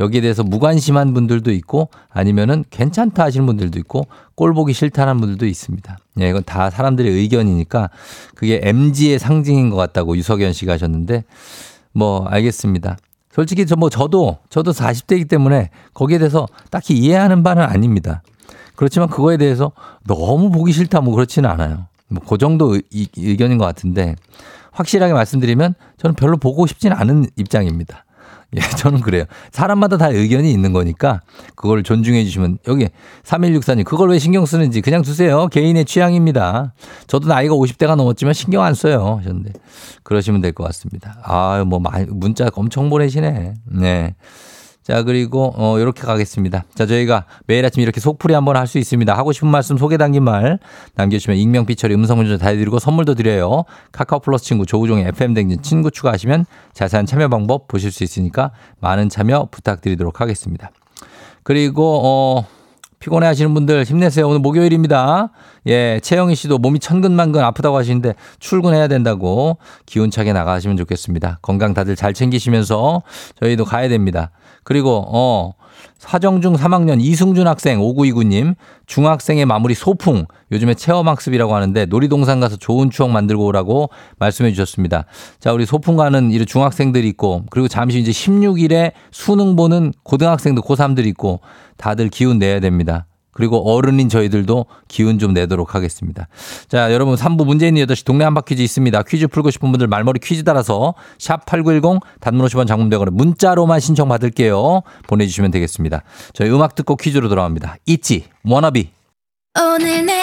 여기에 대해서 무관심한 분들도 있고 아니면은 괜찮다 하시는 분들도 있고 꼴 보기 싫다는 분들도 있습니다. 예, 이건 다 사람들의 의견이니까 그게 MG의 상징인 것 같다고 유석연 씨가 하셨는데 뭐 알겠습니다. 솔직히 저 뭐 저도 저도 40대이기 때문에 거기에 대해서 딱히 이해하는 바는 아닙니다. 그렇지만 그거에 대해서 너무 보기 싫다 뭐 그렇지는 않아요. 뭐 그 정도 의, 의견인 것 같은데 확실하게 말씀드리면 저는 별로 보고 싶진 않은 입장입니다. 예, 저는 그래요. 사람마다 다 의견이 있는 거니까 그걸 존중해 주시면 여기 3164님 그걸 왜 신경 쓰는지 그냥 두세요. 개인의 취향입니다. 저도 나이가 50대가 넘었지만 신경 안 써요. 하셨는데 그러시면 될 것 같습니다. 아, 뭐 문자 엄청 보내시네. 네. 자, 그리고, 어, 요렇게 가겠습니다. 자, 저희가 매일 아침 이렇게 속풀이 한번 할 수 있습니다. 하고 싶은 말씀 소개 담긴 말 남겨주시면 익명, 피처리, 음성 문자 다 해드리고 선물도 드려요. 카카오 플러스 친구 조우종의 FM댕진 친구 추가하시면 자세한 참여 방법 보실 수 있으니까 많은 참여 부탁드리도록 하겠습니다. 그리고, 어, 피곤해 하시는 분들 힘내세요. 오늘 목요일입니다. 예, 채영희 씨도 몸이 천근만근 아프다고 하시는데 출근해야 된다고 기운차게 나가시면 좋겠습니다. 건강 다들 잘 챙기시면서 저희도 가야 됩니다. 그리고 어 사정 중 3학년 이승준 학생 5929님 중학생의 마무리 소풍 요즘에 체험학습이라고 하는데 놀이동산 가서 좋은 추억 만들고 오라고 말씀해 주셨습니다. 자 우리 소풍 가는 이 중학생들이 있고 그리고 잠시 이제 16일에 수능 보는 고등학생들 고3들이 있고 다들 기운 내야 됩니다. 그리고 어른인 저희들도 기운 좀 내도록 하겠습니다. 자, 여러분 3부 문제 있는 8시 동네 한바 퀴즈 있습니다. 퀴즈 풀고 싶은 분들 말머리 퀴즈 따라서 샵 8910 단문 50원 장문대거는 문자로만 신청 받을게요. 보내주시면 되겠습니다. 저희 음악 듣고 퀴즈로 돌아옵니다. 있지, 워너비. 오늘 내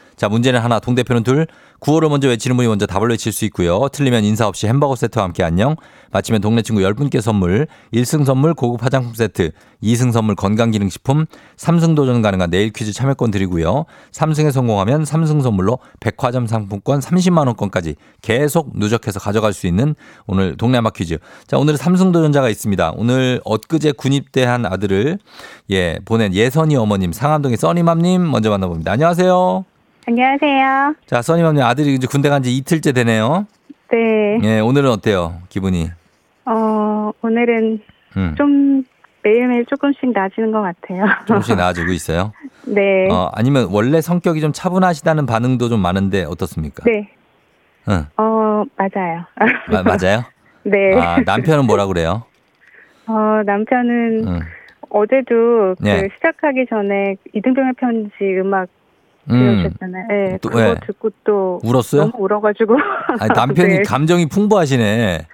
자, 문제는 하나, 동대표는 둘. 구호를 먼저 외치는 분이 먼저 답을 외칠 수 있고요. 틀리면 인사 없이 햄버거 세트와 함께 안녕. 마치면 동네 친구 10분께 선물, 1승 선물 고급 화장품 세트, 2승 선물 건강기능식품, 3승 도전 가능한 내일 퀴즈 참여권 드리고요. 3승에 성공하면 3승 선물로 백화점 상품권 30만 원권까지 계속 누적해서 가져갈 수 있는 오늘 동네 한바 퀴즈. 자, 오늘 3승 도전자가 있습니다. 오늘 엊그제 군입대한 아들을 예, 보낸 예선이 어머님 상암동의 써니맘님 먼저 만나봅니다. 안녕하세요. 안녕하세요. 자, 써니맘님 아들이 이제 군대 간 지 이틀째 되네요. 네. 예, 오늘은 어때요? 기분이? 어, 오늘은 음. 좀 매일매일 조금씩 나아지는 것 같아요. 조금씩 나아지고 있어요. 네. 어, 아니면 원래 성격이 좀 차분하시다는 반응도 좀 많은데 어떻습니까? 네. 응. 어, 맞아요. 마- 맞아요? 네. 아, 남편은 뭐라 그래요? 어, 남편은 응. 어제도 네. 그 시작하기 전에 이등병의 편지 음악 음. 들려주셨잖아요. 네. 또, 그거 예. 듣고 또 울었어요? 너무 울어가지고. 아니, 남편이 네. 감정이 풍부하시네.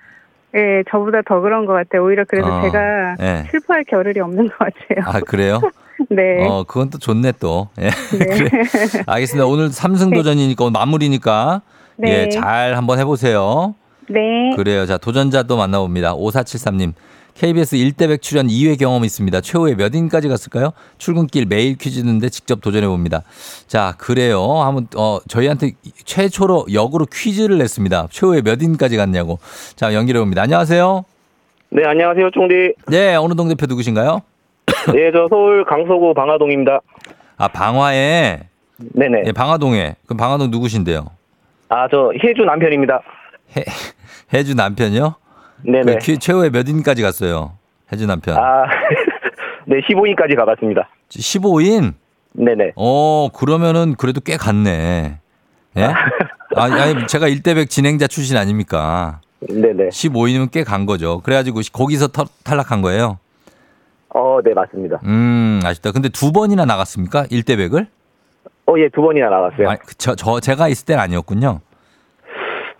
네, 저보다 더 그런 것 같아요. 오히려 그래서 어, 제가 예. 슬퍼할 겨를이 없는 것 같아요. 아, 그래요? 네. 어, 그건 또 좋네 또. 예. 네. 그래. 알겠습니다. 오늘 삼승 도전이니까 오늘 마무리니까 네. 예, 잘 한번 해보세요. 네. 그래요. 자, 도전자도 만나봅니다. 5473님. KBS 1대백 출연 2회 경험이 있습니다. 최후에 몇 인까지 갔을까요? 출근길 매일 퀴즈 듣는데 직접 도전해 봅니다. 자, 그래요. 한번 어 저희한테 최초로 역으로 퀴즈를 냈습니다. 최후에 몇 인까지 갔냐고. 자, 연결해 봅니다. 안녕하세요. 네, 안녕하세요, 쫑디. 네, 어느 동 대표 누구신가요? 네, 저 서울 강서구 방화동입니다. 아, 방화에 네네. 예, 방화동에. 그럼 방화동 누구신데요? 아, 저 혜주 남편입니다. 해, 해주 남편이요? 네네. 그 퀴- 최후에 몇 인까지 갔어요? 해주 남편. 아, 네, 15인까지 가봤습니다. 15인? 네네. 어, 그러면은 그래도 꽤 갔네. 예? 아니, 아니, 제가 1대백 진행자 출신 아닙니까? 네네. 15인이면 꽤 간 거죠. 그래가지고 거기서 터- 탈락한 거예요. 어, 네, 맞습니다. 음, 아쉽다. 근데 두 번이나 나갔습니까? 1대백을? 어, 예, 두 번이나 나갔어요. 아, 저, 저, 제가 있을 때는 아니었군요.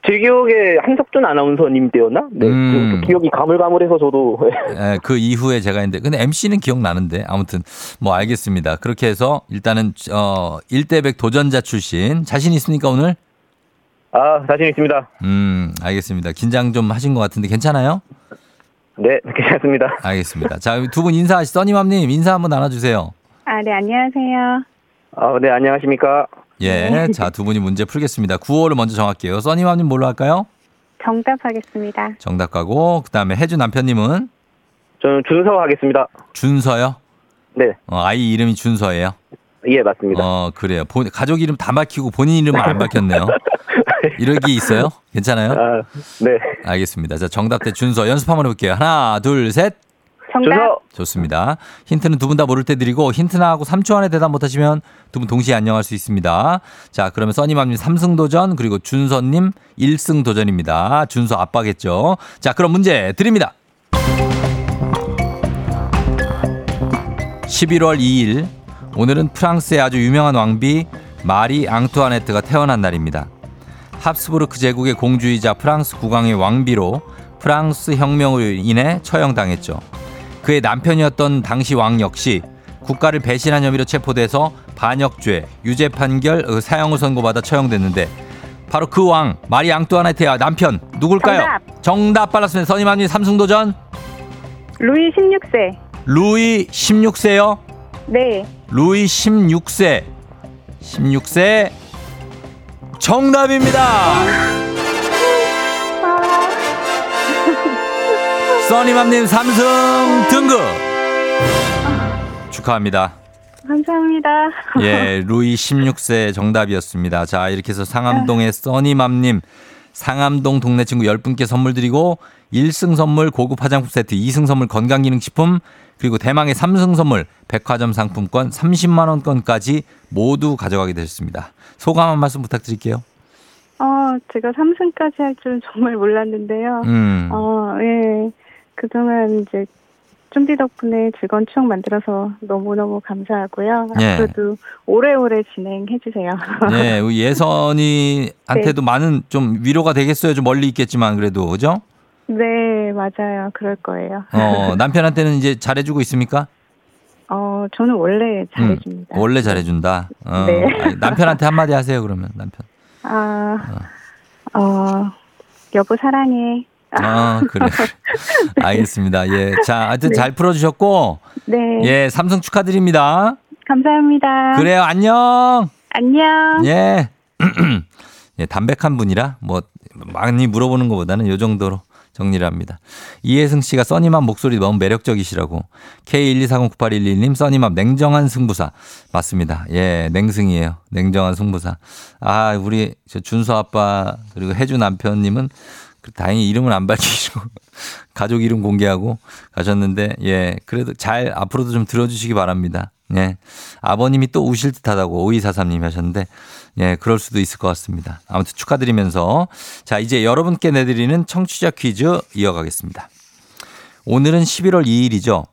제 기억에 한석준 아나운서님 때였나? 네, 음. 좀 기억이 가물가물해서 저도. 예, 그 이후에 제가 했는데, 근데 MC는 기억나는데, 아무튼, 뭐 알겠습니다. 그렇게 해서 일단은, 어, 1대백 도전자 출신. 자신 있습니까, 오늘? 아, 자신 있습니다. 음, 알겠습니다. 긴장 좀 하신 것 같은데 괜찮아요? 네, 괜찮습니다. 알겠습니다. 자, 두 분 인사하시, 써니맘님 인사 한번 나눠주세요. 아, 네, 안녕하세요. 아, 네, 안녕하십니까? 예. 자, 두 분이 문제 풀겠습니다. 구호를 먼저 정할게요. 써니맘님 뭘로 할까요? 정답하겠습니다. 정답 가고, 그 다음에 해주 남편님은 저는 준서 하겠습니다. 준서요? 네, 어, 아이 이름이 준서예요? 예, 맞습니다. 어, 그래요. 본, 가족 이름 다 밝히고 본인 이름은 안 밝혔네요. 이럴 게 있어요? 괜찮아요? 아, 네. 알겠습니다. 자, 정답 대 준서 연습 한번 해볼게요. 하나, 둘, 셋. 정답. 좋습니다. 힌트는 두 분 다 모를 때 드리고 힌트나 하고 3초 안에 대답 못하시면 두 분 동시에 안녕할 수 있습니다. 자, 그러면 써니맘님 3승 도전 그리고 준서님 1승 도전입니다. 준서 아빠겠죠. 자, 그럼 문제 드립니다. 11월 2일 오늘은 프랑스의 아주 유명한 왕비 마리 앙투아네트가 태어난 날입니다. 합스부르크 제국의 공주이자 프랑스 국왕의 왕비로 프랑스 혁명으로 인해 처형당했죠. 그의 남편이었던 당시 왕 역시 국가를 배신한 혐의로 체포돼서 반역죄, 유죄 판결, 어, 사형을 선고받아 처형됐는데 바로 그 왕 마리 앙뚜아네트의 남편 누굴까요? 정답. 정답 빨랐습니다. 선임합님 삼승 도전. 루이 16세. 루이 16세요. 네. 루이 16세. 16세 정답입니다. 써니맘님 삼승 등급 축하합니다. 감사합니다. 예, 루이 16세 정답이었습니다. 자, 이렇게 해서 상암동의 써니맘님 상암동 동네 친구 10분께 선물 드리고 1승 선물 고급 화장품 세트, 2승 선물 건강기능식품 그리고 대망의 3승 선물 백화점 상품권 30만 원권까지 모두 가져가게 되셨습니다. 소감 한 말씀 부탁드릴게요. 어, 제가 3승까지 할 줄은 정말 몰랐는데요. 음. 어, 예. 그동안 이제 쫑디 덕분에 즐거운 추억 만들어서 너무너무 감사하고요. 예. 앞으로도 오래오래 진행해 주세요. 네, 우리 예선이한테도 많은 좀 위로가 되겠어요. 좀 멀리 있겠지만 그래도 그죠? 네, 맞아요. 그럴 거예요. 어, 남편한테는 이제 잘해 주고 있습니까? 어, 저는 원래 잘해 줍니다. 음, 원래 잘해 준다. 어, 네. 남편한테 한마디 하세요, 그러면, 남편. 아, 어, 여보 사랑해. 아, 그래. 알겠습니다. 예. 자, 하여튼 네. 잘 풀어주셨고, 네. 예, 삼성 축하드립니다. 감사합니다. 그래요, 안녕! 안녕. 예. 예, 담백한 분이라 뭐 많이 물어보는 것보다는 요 정도로 정리를 합니다. 이혜승 씨가 써니맘 목소리 너무 매력적이시라고. K124098111님 써니맘 냉정한 승부사. 맞습니다. 예, 냉승이에요. 냉정한 승부사. 아, 우리 저 준수 아빠 그리고 혜주 남편님은 그 다행히 이름은 안 밝히시고 가족 이름 공개하고 가셨는데 예, 그래도 잘 앞으로도 좀 들어주시기 바랍니다. 예. 아버님이 또 우실 듯 하다고 5243님이 하셨는데 예, 그럴 수도 있을 것 같습니다. 아무튼 축하드리면서 자, 이제 여러분께 내드리는 청취자 퀴즈 이어가겠습니다. 오늘은 11월 2일이죠.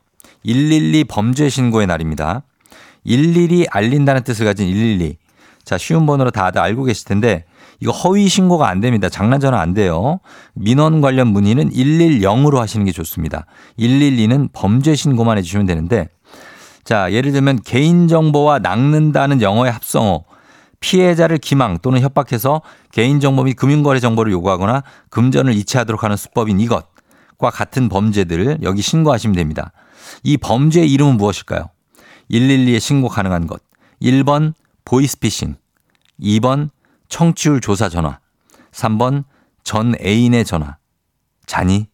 112 범죄 신고의 날입니다. 일일이 알린다는 뜻을 가진 112. 자, 쉬운 번호로 다들 알고 계실 텐데 이거 허위 신고가 안 됩니다. 장난 전화 안 돼요. 민원 관련 문의는 110으로 하시는 게 좋습니다. 112는 범죄 신고만 해주시면 되는데 자, 예를 들면 개인정보와 낚는다는 영어의 합성어, 피해자를 기망 또는 협박해서 개인정보 및 금융거래 정보를 요구하거나 금전을 이체하도록 하는 수법인 이것과 같은 범죄들을 여기 신고하시면 됩니다. 이 범죄의 이름은 무엇일까요? 112에 신고 가능한 것. 1번 보이스피싱, 2번 청취율 조사 전화, 3번 전 애인의 전화. 자니?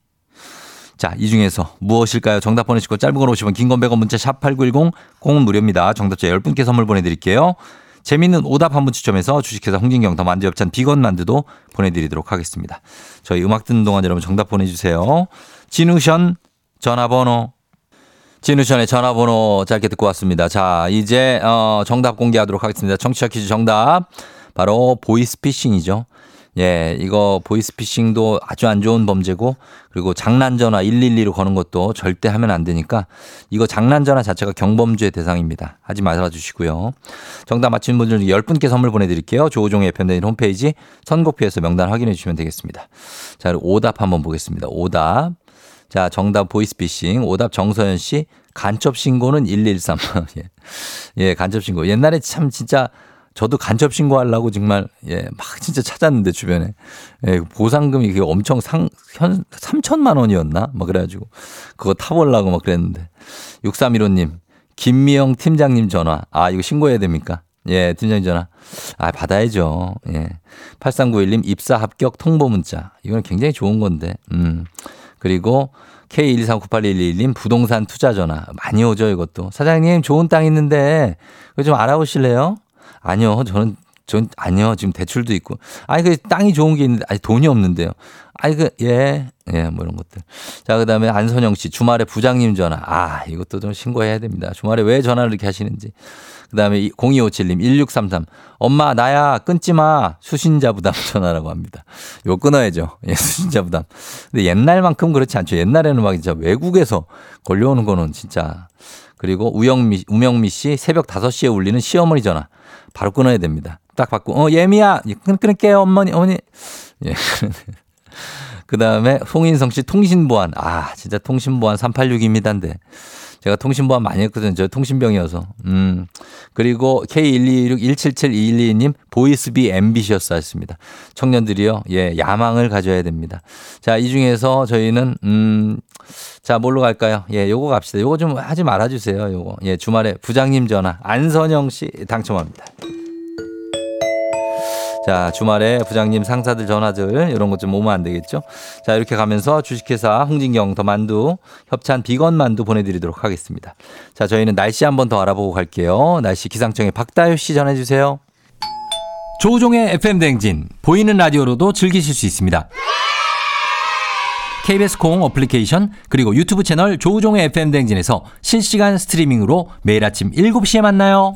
자, 이 중에서 무엇일까요? 정답 보내시고 짧은 건 50원, 긴건 100원, 문자 샵 8910, 공은 무료입니다. 정답자 10분께 선물 보내드릴게요. 재밌는 오답 한 분 추첨해서 주식회사 홍진경 더 만두 엽찬 비건 만두도 보내드리도록 하겠습니다. 저희 음악 듣는 동안 여러분 정답 보내주세요. 진우션 전화번호 진우션의 전화번호 짧게 듣고 왔습니다. 자, 이제 어, 정답 공개하도록 하겠습니다. 청취자 퀴즈 정답 바로 보이스피싱이죠. 예, 이거 보이스피싱도 아주 안 좋은 범죄고 그리고 장난 전화 112로 거는 것도 절대 하면 안 되니까 이거 장난 전화 자체가 경범죄 대상입니다. 하지 말아 주시고요. 정답 맞힌 분들 중에 10분께 선물 보내 드릴게요. 조우종의 편대인 홈페이지 선곡표에서 명단 확인해 주시면 되겠습니다. 자, 오답 한번 보겠습니다. 오답. 자, 정답 보이스피싱. 오답 정서연 씨. 간첩 신고는 113. 예. 예, 간첩 신고. 옛날에 참 진짜 저도 간첩 신고하려고 정말 예, 막 진짜 찾았는데 주변에 예, 보상금이 그게 엄청 상, 현, 3천만 원이었나? 막 그래가지고 그거 타보려고 막 그랬는데 6315님 김미영 팀장님 전화 아 이거 신고해야 됩니까? 예, 팀장님 전화. 아, 받아야죠. 예. 8391님 입사 합격 통보 문자. 이거는 굉장히 좋은 건데. 음. 그리고 K1239811님 부동산 투자 전화. 많이 오죠, 이것도. 사장님 좋은 땅 있는데 그거 좀 알아보실래요? 아니요, 저는 전 아니요, 지금 대출도 있고. 아니 그 땅이 좋은 게 있는데 아니 돈이 없는데요. 아니 그 예, 예, 뭐 이런 것들. 자, 그다음에 안선영 씨 주말에 부장님 전화. 아, 이것도 좀 신고해야 됩니다. 주말에 왜 전화를 이렇게 하시는지. 그다음에 0257님 1633 엄마 나야 끊지 마 수신자 부담 전화라고 합니다. 요 끊어야죠. 예, 수신자 부담. 근데 옛날만큼 그렇지 않죠. 옛날에는 막 진짜 외국에서 걸려오는 거는 진짜 그리고 우영미 우명미 씨 새벽 5시에 울리는 시어머니 전화 바로 끊어야 됩니다. 딱 받고 어 예미야 끊, 끊을게요 어머니 어머니 예. 그 다음에 송인성 씨 통신보안 아 진짜 통신보안 386입니다인데 제가 통신보안 많이 했거든요. 저 통신병이어서. 음. 그리고 K12617722님 보이스비 앰비셔스 하셨습니다. 청년들이요. 예, 야망을 가져야 됩니다. 자, 이 중에서 저희는 음 자, 뭘로 갈까요? 예, 요거 갑시다. 요거 좀 하지 말아 주세요. 요거. 예, 주말에 부장님 전화 안선영 씨 당첨합니다. 자, 주말에 부장님 상사들 전화들 이런 것 좀 오면 안 되겠죠? 자, 이렇게 가면서 주식회사 홍진경 더 만두 협찬 비건 만두 보내드리도록 하겠습니다. 자, 저희는 날씨 한번 더 알아보고 갈게요. 날씨 기상청에 박다효 씨 전해주세요. 조우종의 FM 댕진 보이는 라디오로도 즐기실 수 있습니다. KBS 콩 어플리케이션 그리고 유튜브 채널 조우종의 FM 댕진에서 실시간 스트리밍으로 매일 아침 7시에 만나요.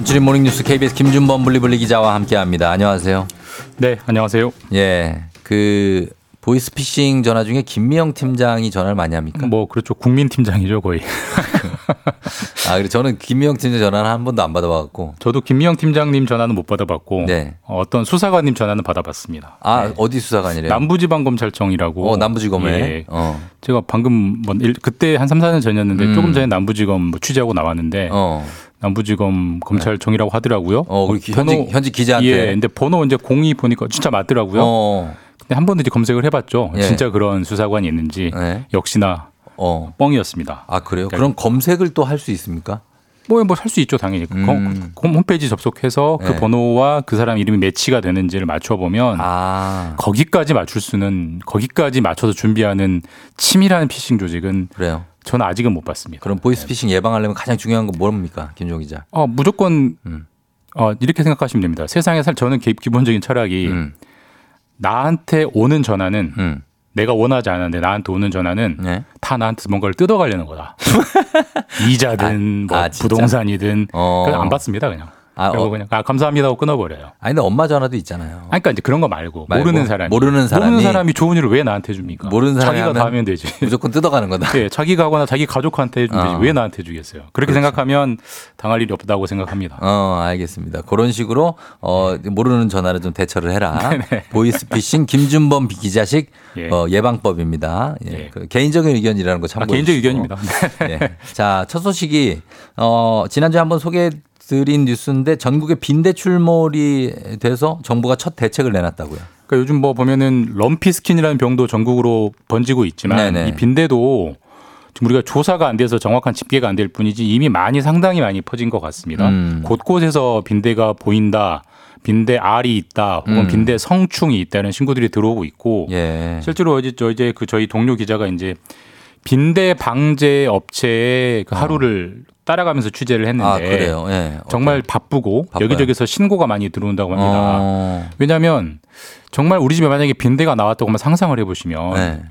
간추린 모닝뉴스 KBS 김준범 블리블리 기자와 함께합니다. 안녕하세요. 네, 안녕하세요. 예, 그 보이스피싱 전화 중에 김미영 팀장이 전화를 많이 합니까? 뭐 그렇죠. 국민 팀장이죠 거의. 아, 그래 저는 김미영 팀장 전화는 한 번도 안 받아봐갖고. 저도 김미영 팀장님 전화는 못 받아봤고 네. 어, 어떤 수사관님 전화는 받아봤습니다. 아, 어디 수사관이래요? 남부지방검찰청이라고. 어, 남부지검에. 예. 어. 제가 방금 뭐 일- 그때 한 3, 4년 전이었는데 음. 조금 전에 남부지검 뭐 취재하고 나왔는데 어. 남부지검 검찰청이라고 하더라고요. 어, 우리 기- 번호- 현직, 현직 기자한테. 예, 근데 번호 이제 공이 보니까 진짜 맞더라고요. 어. 근데 한 번 이제 검색을 해봤죠. 예. 진짜 그런 수사관이 있는지 네. 역시나 어. 뻥이었습니다. 아, 그래요? 그러니까 그럼 검색을 또 할 수 있습니까? 뭐뭐할수 있죠 당연히 음. 검- 검- 홈페이지 접속해서 그 네. 번호와 그 사람 이름이 매치가 되는지를 맞춰보면 아, 거기까지 맞출 수는 거기까지 맞춰서 준비하는 치밀한 피싱 조직은 그래요. 저는 아직은 못 봤습니다. 그럼 보이스피싱 예방하려면 가장 중요한 건 뭡니까? 김종 기자. 어, 무조건 음. 어, 이렇게 생각하시면 됩니다. 세상에 살 저는 기, 기본적인 철학이 음. 나한테 오는 전화는 음. 내가 원하지 않았는데 나한테 오는 전화는 네. 다 나한테 뭔가를 뜯어가려는 거다. 이자든 아, 뭐 아? 부동산이든 어. 그냥 안 받습니다 그냥. 아, 그리고 어. 그냥 아, 감사합니다 하고 끊어버려요. 아니, 근데 엄마 전화도 있잖아요. 아니, 그러니까 이제 그런 거 말고, 말고? 모르는 사람이 모르는 사람이? 모르는 사람이 좋은 일을 왜 나한테 줍니까? 모르는 사람이 자기가 다 하면 되지. 무조건 뜯어가는 거다. 예, 자기가 하거나 자기 가족한테 되지 어. 왜 나한테 주겠어요? 그렇게 생각하면 당할 일이 없다고 생각합니다. 어, 알겠습니다. 그런 식으로 어, 모르는 전화를 좀 대처를 해라. 네. 보이스피싱 김준범 기자식 예. 어, 예방법입니다. 예. 예. 그 개인적인 의견이라는 거 아, 참고해 개인적 주시고. 의견입니다. 예. 자, 첫 소식이 어, 지난주 에 한번 소개해 드린 뉴스인데 전국에 빈대 출몰이 돼서 정부가 첫 대책을 내놨다고요. 그러니까 요즘 뭐 보면은 럼피 스킨이라는 병도 전국으로 번지고 있지만 네네. 이 빈대도 지금 우리가 조사가 안 돼서 정확한 집계가 안 될 뿐이지 이미 많이 상당히 많이 퍼진 것 같습니다. 음. 곳곳에서 빈대가 보인다. 빈대 알이 있다. 혹은 음. 빈대 성충이 있다는 신고들이 들어오고 있고 예. 실제로 어제 저 이제 그 저희 동료 기자가 이제 빈대 방제 업체의 그 하루를 따라가면서 취재를 했는데 아, 그래요. 예. 정말 바쁘고 바빠요. 여기저기서 신고가 많이 들어온다고 합니다. 어, 왜냐하면 정말 우리 집에 만약에 빈대가 나왔다고 한번 상상을 해보시면 네.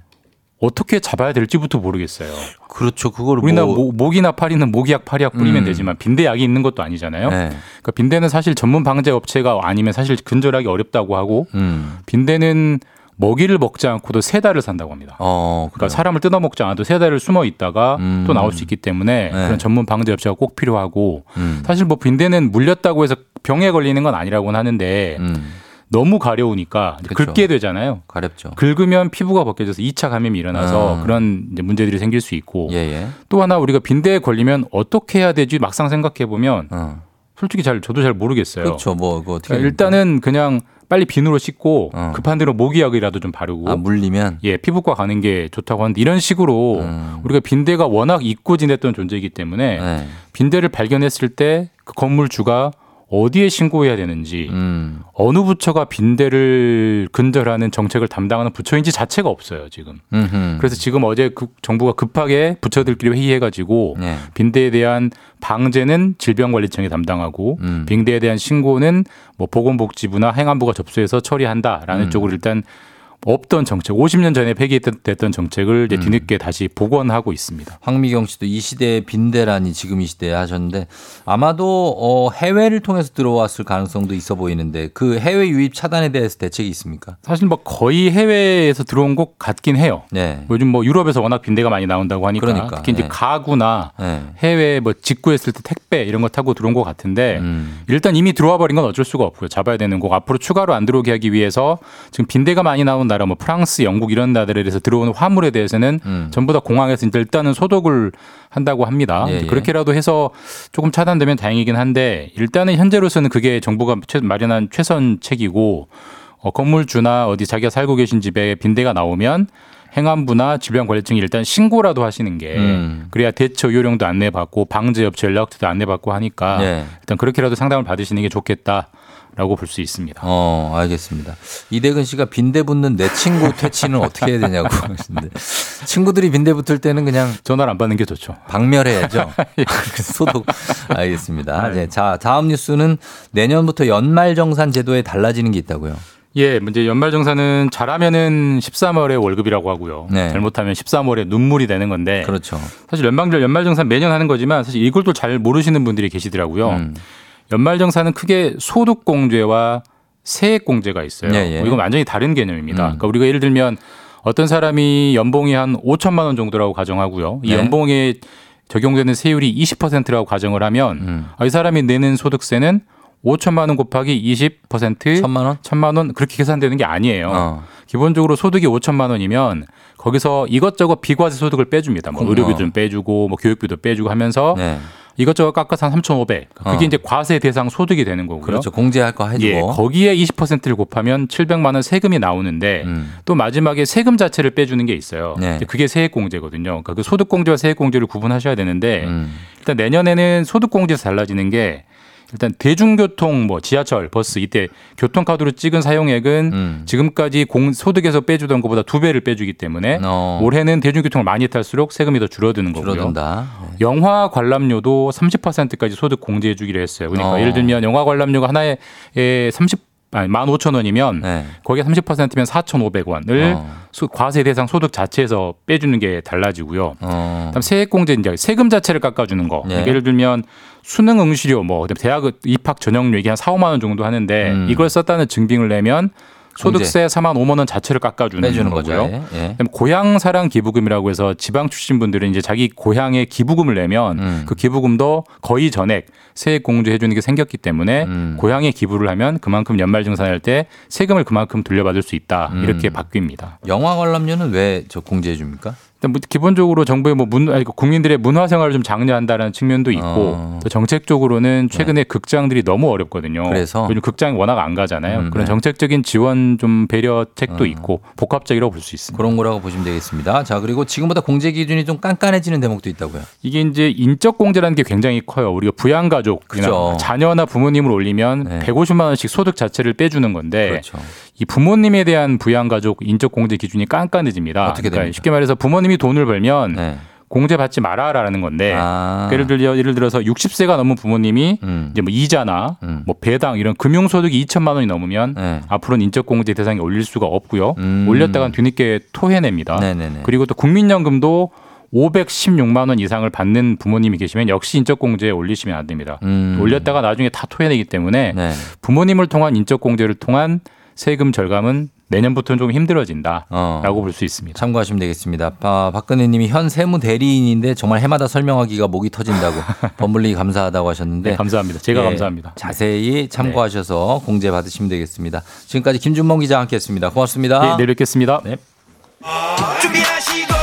어떻게 잡아야 될지부터 모르겠어요. 그렇죠. 그거를 우리나라 뭐, 목- 목이나 파리는 목약, 파리약 뿌리면 음. 되지만 빈대 약이 있는 것도 아니잖아요. 네. 그러니까 빈대는 사실 전문 방제 업체가 아니면 사실 근절하기 어렵다고 하고 음. 빈대는 먹이를 먹지 않고도 세 달을 산다고 합니다. 어, 그러니까. 사람을 뜯어먹지 않아도 세 달을 숨어 있다가 음. 또 나올 수 있기 때문에 네. 그런 전문 방제 업체가 꼭 필요하고 음. 사실 뭐 빈대는 물렸다고 해서 병에 걸리는 건 아니라고는 하는데 음. 너무 가려우니까 그쵸. 긁게 되잖아요. 가렵죠. 긁으면 피부가 벗겨져서 2차 감염이 일어나서 음. 그런 문제들이 생길 수 있고 예, 예. 또 하나 우리가 빈대에 걸리면 어떻게 해야 되지 막상 생각해 보면 어. 솔직히 잘 저도 잘 모르겠어요. 그렇죠. 뭐, 그거 어떻게. 그러니까 일단은 그냥 빨리 비누로 씻고 어. 급한 대로 모기약이라도 좀 바르고 아, 물리면. 예 피부과 가는 게 좋다고 하는데 이런 식으로 음. 우리가 빈대가 워낙 잊고 지냈던 존재이기 때문에 네. 빈대를 발견했을 때 그 건물주가 어디에 신고해야 되는지 음. 어느 부처가 빈대를 근절하는 정책을 담당하는 부처인지 자체가 없어요 지금. 음흠. 그래서 지금 어제 그 정부가 급하게 부처들끼리 회의해가지고 예. 빈대에 대한 방제는 질병관리청이 담당하고 음. 빈대에 대한 신고는 뭐 보건복지부나 행안부가 접수해서 처리한다라는 음. 쪽으로 일단 없던 정책, 50년 전에 폐기됐던 정책을 음. 이제 뒤늦게 다시 복원하고 있습니다. 황미경 씨도 이 시대의 빈대라니 지금 이 시대에 하셨는데 아마도 어, 해외를 통해서 들어왔을 가능성도 있어 보이는데 그 해외 유입 차단에 대해서 대책이 있습니까? 사실 뭐 거의 해외에서 들어온 것 같긴 해요. 네. 요즘 뭐 유럽에서 워낙 빈대가 많이 나온다고 하니까 그러니까, 특히 이제 네. 가구나 네. 해외 뭐 직구했을 때 택배 이런 거 타고 들어온 것 같은데 음. 일단 이미 들어와 버린 건 어쩔 수가 없고요. 잡아야 되는 거고 앞으로 추가로 안 들어오게 하기 위해서 지금 빈대가 많이 나온 나라 뭐 프랑스, 영국 이런 나라들에서 들어오는 화물에 대해서는 음. 전부 다 공항에서 일단은 소독을 한다고 합니다. 예, 예. 그렇게라도 해서 조금 차단되면 다행이긴 한데 일단은 현재로서는 그게 정부가 최- 마련한 최선책이고 어, 건물주나 어디 자기가 살고 계신 집에 빈대가 나오면 행안부나 질병관리청이 일단 신고라도 하시는 게 음. 그래야 대처 요령도 안내받고 방제업체 연락처도 안내받고 하니까 네. 일단 그렇게라도 상담을 받으시는 게 좋겠다 라고 볼 수 있습니다. 어, 알겠습니다. 이대근 씨가 빈대 붙는 내 친구 퇴치는 어떻게 해야 되냐고 하시는데 친구들이 빈대 붙을 때는 그냥 전화를 안 받는 게 좋죠. 박멸해야죠. 소독. 알겠습니다. 네. 자, 다음 뉴스는 내년부터 연말정산 제도에 달라지는 게 있다고요. 예, 이제 연말정산은 잘하면은 13월에 월급이라고 하고요. 네. 잘못하면 13월에 눈물이 되는 건데 그렇죠. 사실 연말정 연말정산 매년 하는 거지만 사실 이걸 또 잘 모르시는 분들이 계시더라고요. 음. 연말정산은 크게 소득공제와 세액공제가 있어요. 예, 예. 어, 이건 완전히 다른 개념입니다. 음. 그러니까 우리가 예를 들면 어떤 사람이 연봉이 한 5천만 원 정도라고 가정하고요. 이 네. 연봉에 적용되는 세율이 20%라고 가정을 하면 음. 아, 이 사람이 내는 소득세는 5천만 원 곱하기 20% 천만 원? 천만 원 그렇게 계산되는 게 아니에요. 어. 기본적으로 소득이 5천만 원이면 거기서 이것저것 비과세 소득을 빼줍니다. 뭐 어. 의료비 좀 빼주고 뭐 교육비도 빼주고 하면서 네. 이것저것 깎아서 한 3,500. 그게 어. 이제 과세 대상 소득이 되는 거고요. 그렇죠. 공제할 거 해주고. 예, 거기에 20%를 곱하면 700만 원 세금이 나오는데 음. 또 마지막에 세금 자체를 빼주는 게 있어요. 네. 그게 세액공제거든요. 그러니까 그 소득공제와 세액공제를 구분하셔야 되는데 음. 일단 내년에는 소득공제에서 달라지는 게 일단 대중교통 뭐 지하철, 버스 이때 교통카드로 찍은 사용액은 음. 지금까지 공 소득에서 빼주던 것보다 두 배를 빼주기 때문에 어. 올해는 대중교통을 많이 탈수록 세금이 더 줄어드는 거고요. 줄어든다. 네. 영화 관람료도 30%까지 소득 공제해 주기로 했어요. 그러니까 어. 예를 들면 영화 관람료가 하나에 30 아니 15,000원이면 네. 거기에 30%면 4,500원을 어. 과세 대상 소득 자체에서 빼주는 게 달라지고요. 어. 그다음 세액공제 이제 세금 자체를 깎아주는 거. 네. 예를 들면 수능 응시료 뭐 대학 입학 전형료 이게 한 4, 5만 원 정도 하는데 음. 이걸 썼다는 증빙을 내면 소득세 4만 5만 원 자체를 깎아주는 빼주는 거죠. 거고요. 예. 예. 고향 사랑 기부금이라고 해서 지방 출신 분들은 이제 자기 고향에 기부금을 내면 음. 그 기부금도 거의 전액 세액 공제해 주는 게 생겼기 때문에 음. 고향에 기부를 하면 그만큼 연말 증산할 때 세금을 그만큼 돌려받을 수 있다 음. 이렇게 바뀝니다. 영화 관람료는 왜 저 공제해 줍니까? 뭐 기본적으로 정부의 뭐 문, 아니, 국민들의 문화 생활을 좀 장려한다는 측면도 있고 어. 또 정책적으로는 최근에 극장들이 너무 어렵거든요. 그래서? 요즘 극장이 워낙 안 가잖아요. 음, 그런 네. 정책적인 지원 좀 배려책도 어. 있고 복합적이라고 볼 수 있습니다. 그런 거라고 보시면 되겠습니다. 자, 그리고 지금보다 공제 기준이 좀 깐깐해지는 대목도 있다고요. 이게 이제 인적 공제라는 게 굉장히 커요. 우리가 부양 가족이나 그죠. 자녀나 부모님을 올리면 네. 150만 원씩 소득 자체를 빼주는 건데 그렇죠. 이 부모님에 대한 부양 가족 인적 공제 기준이 깐깐해집니다. 어떻게 됩니까? 쉽게 말해서 부모님 이 돈을 벌면 네. 공제 받지 말아라라는 건데 아. 예를 들어 예를 들어서 60세가 넘은 부모님이 음. 이제 뭐 이자나 음. 뭐 배당 이런 금융 소득이 2천만 원이 넘으면 네. 앞으로는 인적 공제 대상에 올릴 수가 없고요. 음. 올렸다간 뒤늦게 토해냅니다. 네네네. 그리고 또 국민연금도 516만 원 이상을 받는 부모님이 계시면 역시 인적 공제에 올리시면 안 됩니다. 음. 올렸다가 나중에 다 토해내기 때문에 네. 부모님을 통한 인적 공제를 통한 세금 절감은 내년부터는 좀 힘들어진다라고 어. 볼수 있습니다. 참고하시면 되겠습니다. 아, 박근혜 님이 현 세무 대리인인데 정말 해마다 설명하기가 목이 터진다고 범블리 감사하다고 하셨는데 네, 감사합니다. 제가 예, 감사합니다. 자세히 참고하셔서 공제 받으시면 되겠습니다. 지금까지 김준범 기자와 함께 했습니다. 고맙습니다. 네, 내일 뵙겠습니다. 네. 준비하시고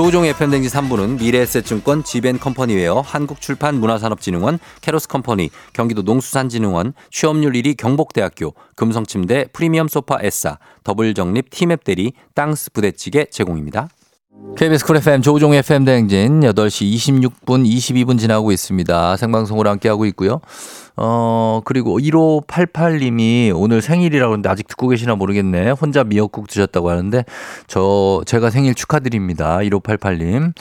조우종의 팬댕지 3부는 미래에셋증권 지벤컴퍼니웨어 한국출판문화산업진흥원 캐로스컴퍼니 경기도 농수산진흥원 취업률 1위 경복대학교 금성침대 프리미엄 소파 에싸 더블정립 티맵대리 땅스 부대찌개 제공입니다. KBS 쿨 FM 조우종 FM 대행진 8시 26분 22분 지나고 있습니다. 생방송으로 함께하고 있고요. 어, 그리고 1588님이 오늘 생일이라고 하는데 아직 듣고 계시나 모르겠네. 혼자 미역국 드셨다고 하는데 저, 제가 생일 축하드립니다. 1588님.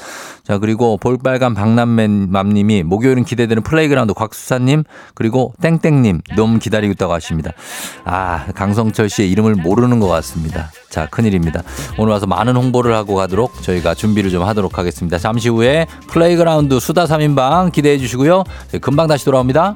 자, 그리고 볼빨간 박남맨 맘님이 목요일은 기대되는 플레이그라운드 곽수산님 그리고 땡땡님 너무 기다리고 있다고 하십니다. 아, 강성철 씨의 이름을 모르는 것 같습니다. 자, 큰일입니다. 오늘 와서 많은 홍보를 하고 가도록 저희가 준비를 좀 하도록 하겠습니다. 잠시 후에 플레이그라운드 수다 3인방 기대해 주시고요. 금방 다시 돌아옵니다.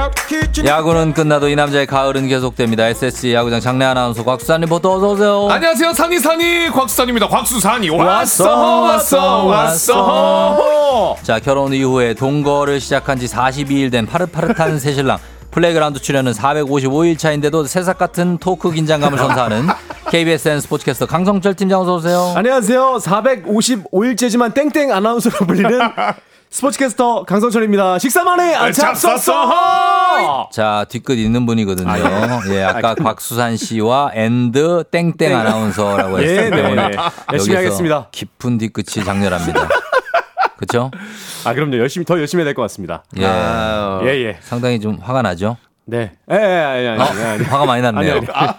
야구는 끝나도 이 남자의 가을은 계속됩니다. SSG 야구장 장내 아나운서 곽수산 리포터 어서 오세요. 안녕하세요 산이 산이 곽수산입니다 곽수산이 왔어, 왔어 왔어 왔어 자 결혼 이후에 동거를 시작한 지 42일 된 파릇파릇한 새신랑 플레이그라운드 출연은 455일 차인데도 새싹 같은 토크 긴장감을 선사하는 KBSN 스포츠캐스터 강성철 팀장 어서 오세요. 안녕하세요. 455일째지만 땡땡 아나운서로 불리는 스포츠캐스터 강성철입니다. 식사만에 안착 썼어. 자, 뒤끝 있는 분이거든요. 예, 아까 곽수산 씨와 and 땡땡 아나운서라고 예, 했기 네, 때문에 네. 열심히 여기서 하겠습니다. 깊은 뒤끝이 장렬합니다. 그렇죠? 아 그럼요. 열심히 더 열심히 해야 될 것 같습니다. 예. 예, 예. 상당히 좀 화가 나죠? 네. 예, 예, 예, 예, 어? 화가 많이 났네요. 아니, 아니.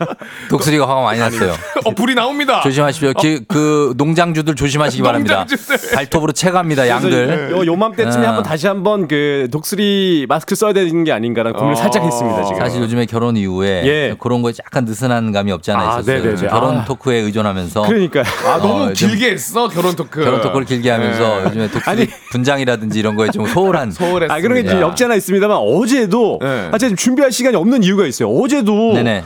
독수리가 화가 많이 났어요. 어, 불이 나옵니다. 조심하십시오. 기- 그 농장주들 조심하시기 바랍니다. 발톱으로 채갑니다. 양들. 요 요맘때쯤에 아. 한번 다시 한번 그 독수리 마스크 써야 되는 게 아닌가라는 고민을 살짝 했습니다 지금. 사실 요즘에 결혼 이후에 예. 그런 거에 약간 느슨한 감이 없지 않아 아, 있었어요. 네네네. 결혼 아. 토크에 의존하면서 그러니까 아, 너무 어, 좀 길게 했어, 결혼 토크. 결혼 토크를 길게 하면서 네. 요즘에 독수리 분장이라든지 이런 거에 좀 소홀한 소홀했습니다. 아 그런 게 좀 없지 않아 있습니다만 어제도 네. 아, 제가 지금 준비할 시간이 없는 이유가 있어요. 어제도 네네.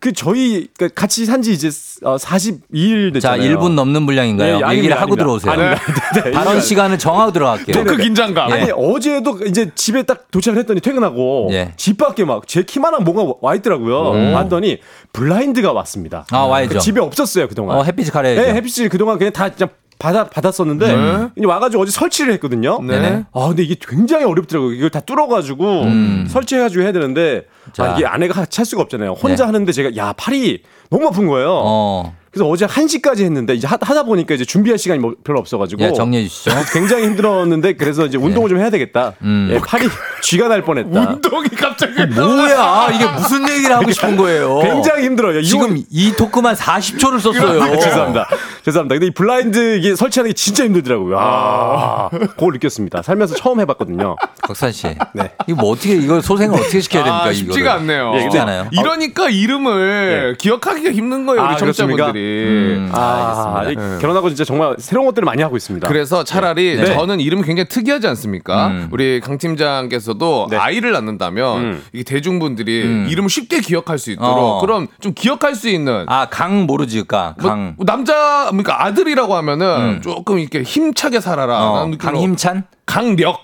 그 저희 그 같이 산 지 이제 42일 자, 됐잖아요. 1분 넘는 분량인가요? 네, 얘기를 아닙니다, 하고 아닙니다. 들어오세요. 아닙니다. 네, 네, 발언 시간을 정하고 들어갈게요. 토크 긴장감. 예. 아니 어제도 이제 집에 딱 도착을 했더니 퇴근하고 예. 집 밖에 막 제 키만한 뭐가 와 있더라고요. 봤더니 블라인드가 왔습니다. 아, 와야죠. 그 집에 없었어요 그동안. 어, 햇빛이 가려야죠. 네, 햇빛이 그동안 그냥 다 그냥 받아 받았었는데 네. 이제 와가지고 어제 설치를 했거든요. 네네. 아 근데 이게 굉장히 어렵더라고요. 이걸 다 뚫어가지고 설치해가지고 해야 되는데 음. 자. 아, 이게 아내가 찰 수가 없잖아요. 혼자 네. 하는데 제가 야 팔이 너무 아픈 거예요. 어. 그래서 어제 1시까지 했는데 이제 하, 다 보니까 이제 준비할 시간이 뭐 별로 없어가지고 예, 정리해 주시죠. 굉장히 힘들었는데 그래서 이제 운동을 좀 해야 되겠다. 음. 예, 팔이 쥐가 날 뻔했다. 운동이 갑자기. 뭐야? 이게 무슨 얘기를 하고 싶은 거예요? 굉장히 힘들어요. 지금 이 토크만 40초를 썼어요. 아, 죄송합니다. 죄송합니다. 근데 이 블라인드 이게 설치하는 게 진짜 힘들더라고요. 아, 그걸 느꼈습니다. 살면서 처음 해봤거든요. 박산 씨. 네. 이거 뭐 어떻게 이걸 소생을 어떻게 시켜야 됩니까? 아, 쉽지가 이거를? 않네요. 예, 쉽지 않아요. 이러니까 이름을 기억하기가 힘든 거예요, 우리 아, 청취자분들이. 음, 아, 알겠습니다. 이 결혼하고 진짜 정말 새로운 것들을 많이 하고 있습니다. 그래서 차라리 네. 저는 이름이 굉장히 특이하지 않습니까? 음. 우리 강 팀장께서도 네. 아이를 낳는다면 음. 이게 대중분들이 음. 이름을 쉽게 기억할 수 있도록 어. 그럼 좀 기억할 수 있는 아, 강 모르지, 강. 뭐, 강. 남자 그러니까 아들이라고 하면은 음. 조금 이렇게 힘차게 살아라. 어, 강힘찬? 강력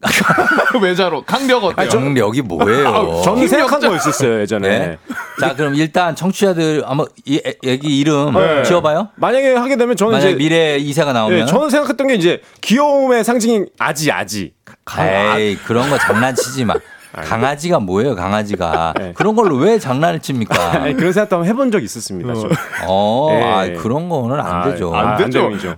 외자로 강력 어때요? 강력이 뭐예요? 저는 힘이 생각한. 거 있었어요, 예전에. 네. 자, 그럼 일단 청취자들 한번 이 애- 애기 이름 네. 지어봐요. 만약에 하게 되면 저는 만약 이제 미래 이세가 나오면. 예, 저는 생각했던 게 이제 귀여움의 상징인 아지 아지. 에이, 그런 거 장난치지 마. 강아지가 뭐예요, 강아지가. 네. 그런 걸로 왜 장난을 칩니까? 아니, 그런 생각도 한번 해본 적 있었습니다. 좀. 어, 예. 아, 그런 거는 안 되죠. 아, 안 되죠. 되죠.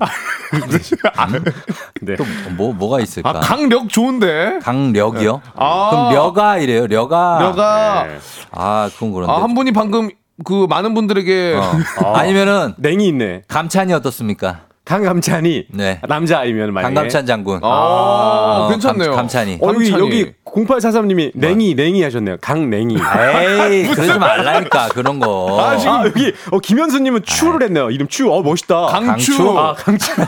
네. 또 뭐, 뭐가 있을까? 아 강력 좋은데. 강력이요? 아. 그럼 려가 이래요, 려가. 내가 네. 아, 그건 그런데. 아, 한 분이 방금 그 많은 분들에게 어. 아 니면은 냉이 있네. 감찬이 어떻습니까? 강감찬이 네. 남자 아니면 만약에 강감찬 장군. 아, 어, 괜찮네요. 감, 찬이 어, 여기. 여기 0843님이 냉이 냉이 하셨네요. 강냉이. 에이, 그러지 말라니까, 그런 거. 아, 지금 여기 어, 김현수님은 추를 했네요. 이름 추. 어 멋있다. 강추. 강추. 아 강추.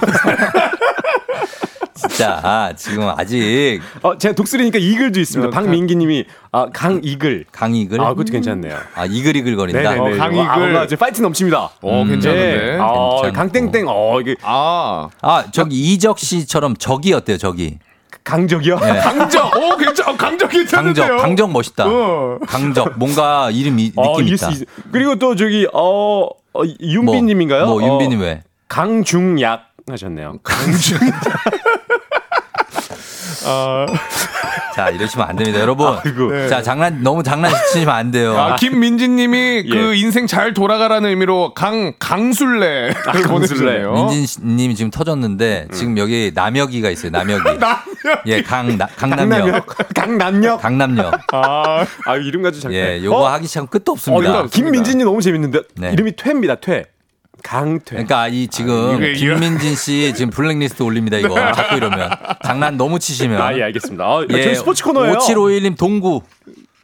진짜, 아, 지금 아직 어 제가 독수리니까 이글도 있습니다. 어, 박민기님이 아 강이글. 강이글? 아 그것도 괜찮네요. 아, 이글 이글 거린다? 네네네. 어, 강이글. 아, 뭔가 이제 fight 넘칩니다. 어 괜찮은데. 네. 아, 괜찮고. 강땡땡. 어 이게 아 아, 저기 이적 씨처럼 적이 어때요, 적이? 강적이요. 네. 강적. 오 괜찮. 어, 강적 괜찮은데요. 강적, 강적 멋있다. 어. 강적, 뭔가 이름이 어, 느낌 있- 있다. 있- 그리고 또 저기 어, 어 윤빈님인가요? 뭐, 뭐 윤빈이 어, 왜? 강중약 하셨네요. 자, 이러시면 안 됩니다, 여러분. 아이고. 자, 장난, 너무 장난치시면 안 돼요. 아, 김민진님이 그 예. 인생 잘 돌아가라는 의미로 강 강술래 아, 강술래. 보내주네요. 민진님이 지금 터졌는데 지금 여기 남혁이가 있어요. 남혁이. 예, 강 나- 강남역. 강남역. 강남역. 강남역. 아, 아 이름 가지고 잠깐. 예, 요거 어? 하기 시작하면 끝도 어, 없습니다. 이거 김민진이 너무 재밌는데 네. 이름이 퇴입니다. 퇴. 강퇴. 그러니까 이 지금 이거- 김민진 씨 지금 블랙리스트 올립니다 이거 자꾸 이러면 장난 너무 치시면 아, 예, 알겠습니다. 아, 저희 스포츠 코너예요. 5751님 동구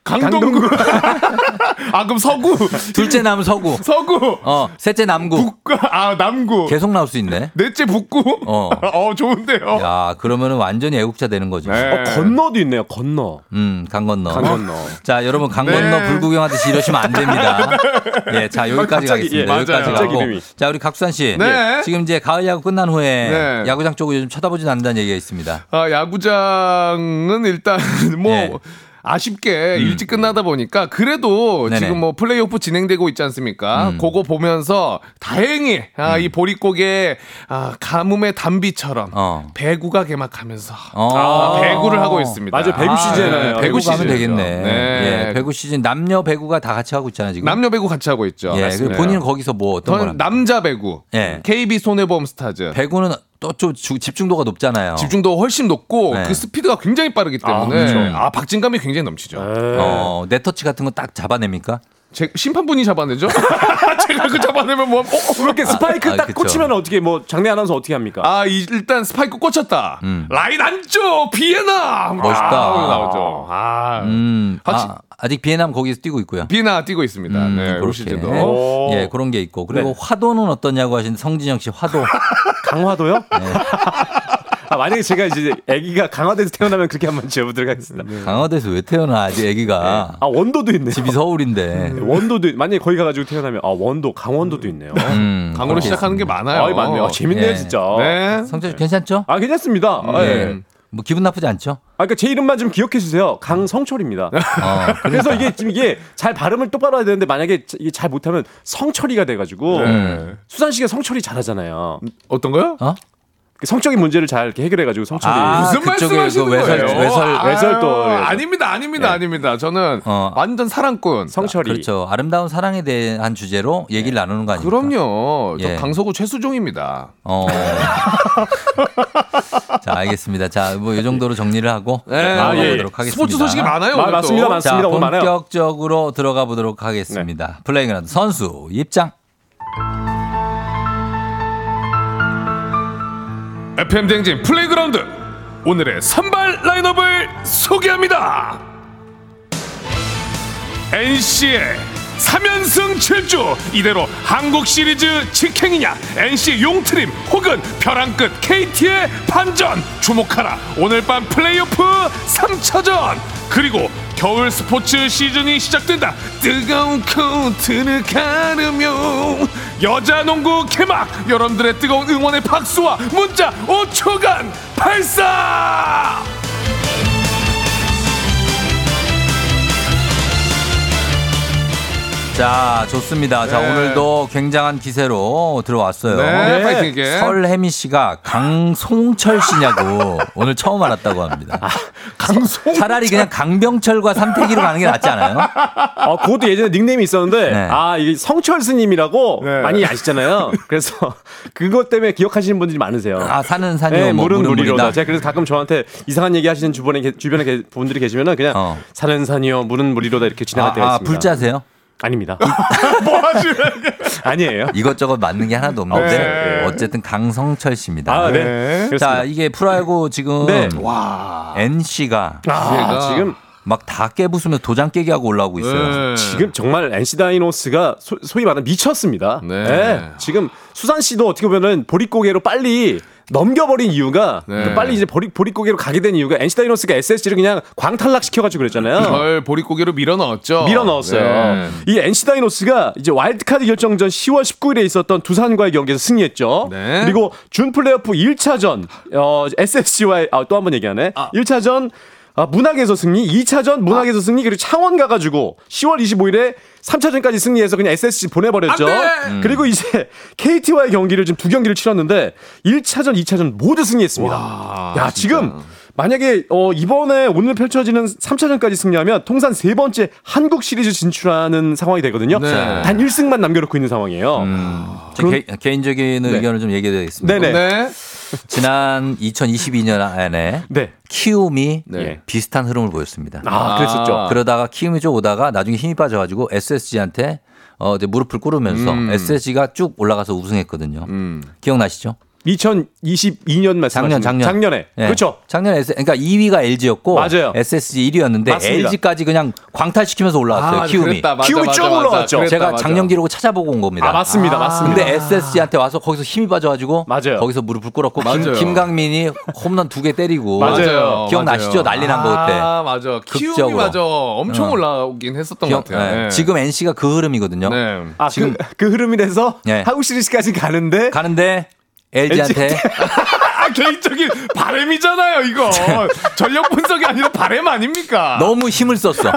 강동구. 아 그럼 서구. 둘째 남 서구 서구. 어 셋째 남구 북구. 아 남구. 계속 나올 수 있네. 넷째 북구. 어. 어 좋은데요. 야 그러면은 완전히 애국자 되는 거죠. 네. 어, 건너도 있네요. 건너. 음, 강 건너. 강 건너. 자, 여러분 강 네. 건너 불구경 하듯이 이러시면 안 됩니다. 예, 자 여기까지 갑자기, 가겠습니다. 예. 여기까지 가고. 이름이. 자, 우리 각수한 씨. 네. 지금 이제 가을 야구 끝난 후에 네. 야구장 쪽을 요즘 쳐다보진 않는다는 얘기가 있습니다. 아 야구장은 일단 뭐. 네. 아쉽게 일찍 끝나다 보니까 그래도 음. 네네. 지금 뭐 플레이오프 진행되고 있지 않습니까? 음. 그거 보면서 다행히 아, 이 보릿고개 아, 가뭄의 단비처럼 어. 배구가 개막하면서 어. 아, 배구를 하고 있습니다. 맞아요. 배구 시즌이에요. 네, 배구 시즌 되겠네. 네. 예, 배구 시즌 남녀 배구가 다 같이 하고 있잖아요 지금. 남녀 배구 같이 하고 있죠. 예. 그리고 본인은 거기서 뭐 어떤 걸? 남자 배구, 예. KB 손해보험 스타즈. 배구는 또좀 집중도가 높잖아요. 집중도 훨씬 높고 네. 그 스피드가 굉장히 빠르기 때문에 그렇죠. 아, 박진감이 굉장히 넘치죠. 어, 네트 터치 같은 거 딱 잡아냅니까? 제 심판분이 잡아내죠? 제가 그 잡아내면 뭐 어, 어, 그렇게 스파이크 아, 딱 그쵸. 꽂히면 어떻게 뭐 장내 아나운서 어떻게 합니까? 아, 이- 일단 스파이크 꽂혔다. 음. 라인 안쪽 비예나. 멋있다. 아, 나오죠. 아, 음, 확실- 아, 아직 비예나 거기서 뛰고 있고요. 비예나 뛰고 있습니다. 음, 네, 올 그렇게. 시즌도. 예, 그런 게 있고. 그리고 네. 화도는 어떠냐고 하시는데 성진영 씨 화도. 강화도요? 네. 아, 만약에 제가 이제 아기가 강화도에서 태어나면 그렇게 한번 재보도록 하겠습니다. 강화도에서 왜 태어나 아직 애기가. 아 원도도 있네요. 집이 서울인데. 원도도 만약에 거기 가가지고 태어나면 아 원도 강원도도 있네요. 음, 강으로 시작하는 게 많아요. 아 맞네요. 아, 재밌네요 예. 진짜. 네. 성재 씨 괜찮죠? 아 괜찮습니다. 예. 뭐 기분 나쁘지 않죠? 아, 그러니까 제 이름만 좀 기억해 주세요. 강성철입니다. 어, 그래서 그러니까. 이게 지금 이게 잘 발음을 똑바로 해야 되는데 만약에 이게 잘 못하면 성철이가 돼가지고 네. 수산 씨가 성철이 잘하잖아요. 어떤 거요? 어? 그 성적인 문제를 잘 이렇게 해결해가지고 성철이 아, 무슨 말씀하시는 그 외설- 거예요? 외설- 아, 외설 또- 아닙니다, 아닙니다, 예. 아닙니다. 저는 어. 완전 사랑꾼. 성철이. 그렇죠. 아름다운 사랑에 대한 주제로 얘기를 나누는 거 아닙니까? 그럼요. 저 예. 강서구 최수종입니다. 어. 자, 알겠습니다. 자, 뭐 이 정도로 정리를 하고 네. 들어가 아, 예. 보도록 하겠습니다. 스포츠 소식이 많아요. 마-. 맞습니다, 자, 맞습니다. 많아요. 본격적으로 들어가 보도록 하겠습니다. 플레이그라운드 선수 입장. FM 대행진 플레이그라운드. 오늘의 선발 라인업을 소개합니다. NC의 3연승 질주 이대로 한국 시리즈 직행이냐? NC 용트림 혹은 벼랑 끝 KT의 반전 주목하라. 오늘 밤 플레이오프 3차전. 그리고 겨울 스포츠 시즌이 시작된다. 뜨거운 코트를 가르며 여자 농구 개막. 여러분들의 뜨거운 응원의 박수와 문자 5초간 발사 자, 좋습니다. 자, 네. 오늘도 굉장한 기세로 들어왔어요. 네, 파이팅이게. 설혜미 씨가 강송철 씨냐고 오늘 처음 알았다고 합니다. 강송 차라리 그냥 강병철과 삼태기로 가는 게 낫지 않아요? 아, 그것도 예전에 닉네임이 있었는데, 네. 아, 이게 성철 스님이라고 네. 많이 아시잖아요. 그래서 그것 때문에 기억하시는 분들이 많으세요. 아, 사는 산이요. 네, 뭐 물은 물이로다. 제가 그래서 가끔 저한테 이상한 얘기 하시는 주변에, 계- 주변에 계- 분들이 계시면은 그냥 어. 사는 산이요, 물은 물이로다 이렇게 지나갈 때가 아, 아, 있습니다. 불자세요? 아닙니다. 뭐 하시는 아니에요. 이것저것 맞는 게 하나도 없는데 네. 어쨌든 강성철 씨입니다. 아, 네. 네. 그렇습니다. 자, 이게 프로야구 지금 네. 와 NC가 아. 지금 막 다 깨부수며 도장 깨기 하고 올라오고 있어요. 네. 지금 정말 NC 다이노스가 소, 위 말하는 미쳤습니다. 네. 지금 수산 씨도 어떻게 보면은 보릿고개로 빨리 넘겨버린 이유가 네. 그 빨리 이제 보릿, 보릿고개로 가게 된 이유가 NC 다이노스가 SSG를 그냥 광탈락 시켜가지고 그랬잖아요. 절 보릿고개로 밀어 넣었죠. 밀어 넣었어요. 네. 이 NC 다이노스가 이제 와일드카드 결정전 10월 19일에 있었던 두산과의 경기에서 승리했죠. 네. 그리고 준 플레이오프 1차전 어, SSG와의 아, 또 한 번 얘기하네. 1차전 아, 문학에서 승리, 2차전 문학에서 승리, 그리고 창원 가가지고 10월 25일에 3차전까지 승리해서 그냥 SSG 보내버렸죠. 안 돼! 음. 그리고 이제 KT와의 경기를 지금 두 경기를 치렀는데 1차전, 2차전 모두 승리했습니다. 와, 야, 진짜. 지금 만약에 어, 이번에 오늘 펼쳐지는 3차전까지 승리하면 통산 세 번째 한국 시리즈 진출하는 상황이 되거든요. 네. 단 1승만 남겨놓고 있는 상황이에요. 음, 제 그럼- 개, 개인적인 네. 의견을 좀 얘기해드리겠습니다. 네네. 네. 지난 2022년 안에 네. 키움이 네. 비슷한 흐름을 보였습니다. 아, 그랬었죠. 그러다가 키움이 좀 오다가 나중에 힘이 빠져가지고 SSG한테 어, 이제 무릎을 꿇으면서 음. SSG가 쭉 올라가서 우승했거든요. 음. 기억나시죠? 2022년 말씀하시는 작년, 작년. 작년에. 예. 그렇죠. 작년 S, 그러니까 2위가 LG였고 맞아요. SSG 1위였는데 맞습니다. LG까지 그냥 광탈시키면서 올라왔어요. 아, 키움이. 그랬다. 맞아, 키움이 맞아, 쭉 맞아. 올라왔죠. 그랬다, 제가 맞아. 작년 기록을 찾아보고 온 겁니다. 아, 맞습니다. 맞습니다. 근데 SSG한테 와서 거기서 힘이 빠져가지고 맞아요. 거기서 무릎을 꿇었고 맞아요. 김, 김강민이 홈런 두 개 때리고 맞아요. 기억나시죠? 난리 난 거 그때. 아, 맞아. 키움이 극적으로. 맞아. 엄청 어. 올라오긴 했었던 기억- 것 같아요. 네. 네. 지금 NC가 그 흐름이거든요. 네. 아, 지금- 그, 그 흐름이라서 네. 한국 시리즈까지 가는데 가는데 LG한테 아, 개인적인 바램이잖아요, 이거. 전력 분석이 아니라 바램 아닙니까? 너무 힘을 썼어.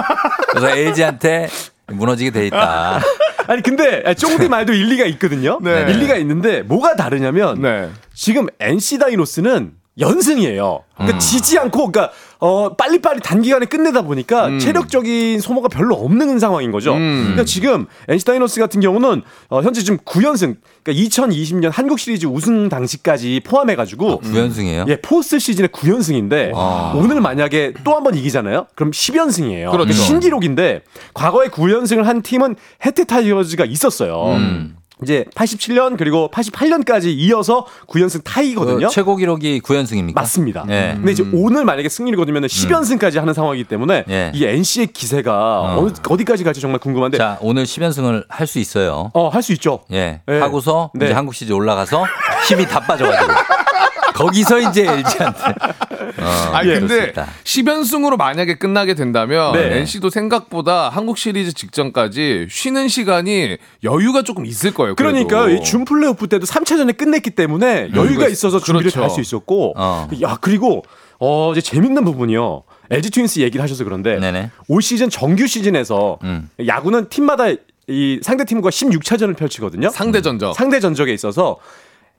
그래서 LG한테 무너지게 돼 있다. 아니 근데 쫑디 말도 일리가 있거든요. 네. 일리가 있는데 뭐가 다르냐면 네. 지금 NC 다이노스는 연승이에요. 그러니까 음. 지지 않고 그러니까 어 빨리빨리 단기간에 끝내다 보니까 음. 체력적인 소모가 별로 없는 상황인 거죠. 그러니까 지금 NC 다이노스 같은 경우는 어 현재 지금 9연승. 그러니까 2020년 한국 시리즈 우승 당시까지 포함해 가지고 9연승이에요? 예, 포스트 시즌에 9연승인데 아. 오늘 만약에 또 한 번 이기잖아요. 그럼 10연승이에요. 그렇죠. 신기록인데 과거에 9연승을 한 팀은 해태 타이거즈가 있었어요. 음. 이제 87년 그리고 88년까지 이어서 9연승 타이거든요. 그 최고 기록이 9연승입니까? 맞습니다. 예. 근데 이제 오늘 만약에 승리를 거두면 10연승까지 하는 상황이기 때문에 예. 이 NC의 기세가 어. 디까지 갈지 정말 궁금한데 자, 오늘 10연승을 할 수 있어요. 어, 할 수 있죠. 예. 예. 하고서 네. 이제 한국 시리즈 올라가서 힘이 다 빠져가지고. 거기서 이제 LG한테. 어, 아니 그럴 수 근데 있다. 10연승으로 만약에 끝나게 된다면 네. NC도 생각보다 한국 시리즈 직전까지 쉬는 시간이 여유가 조금 있을 거예요. 그러니까 이준 플레이오프 때도 3차전에 끝냈기 때문에 여유가 여유가 있어서 준비를 그렇죠. 할수 있었고 어. 야 그리고 어 이제 재밌는 부분이요. LG 트윈스 얘기를 하셔서 그런데 네네. 올 시즌 정규 시즌에서 음. 야구는 팀마다 이 상대 팀과 16차전을 펼치거든요. 상대 전적. 상대 전적에 있어서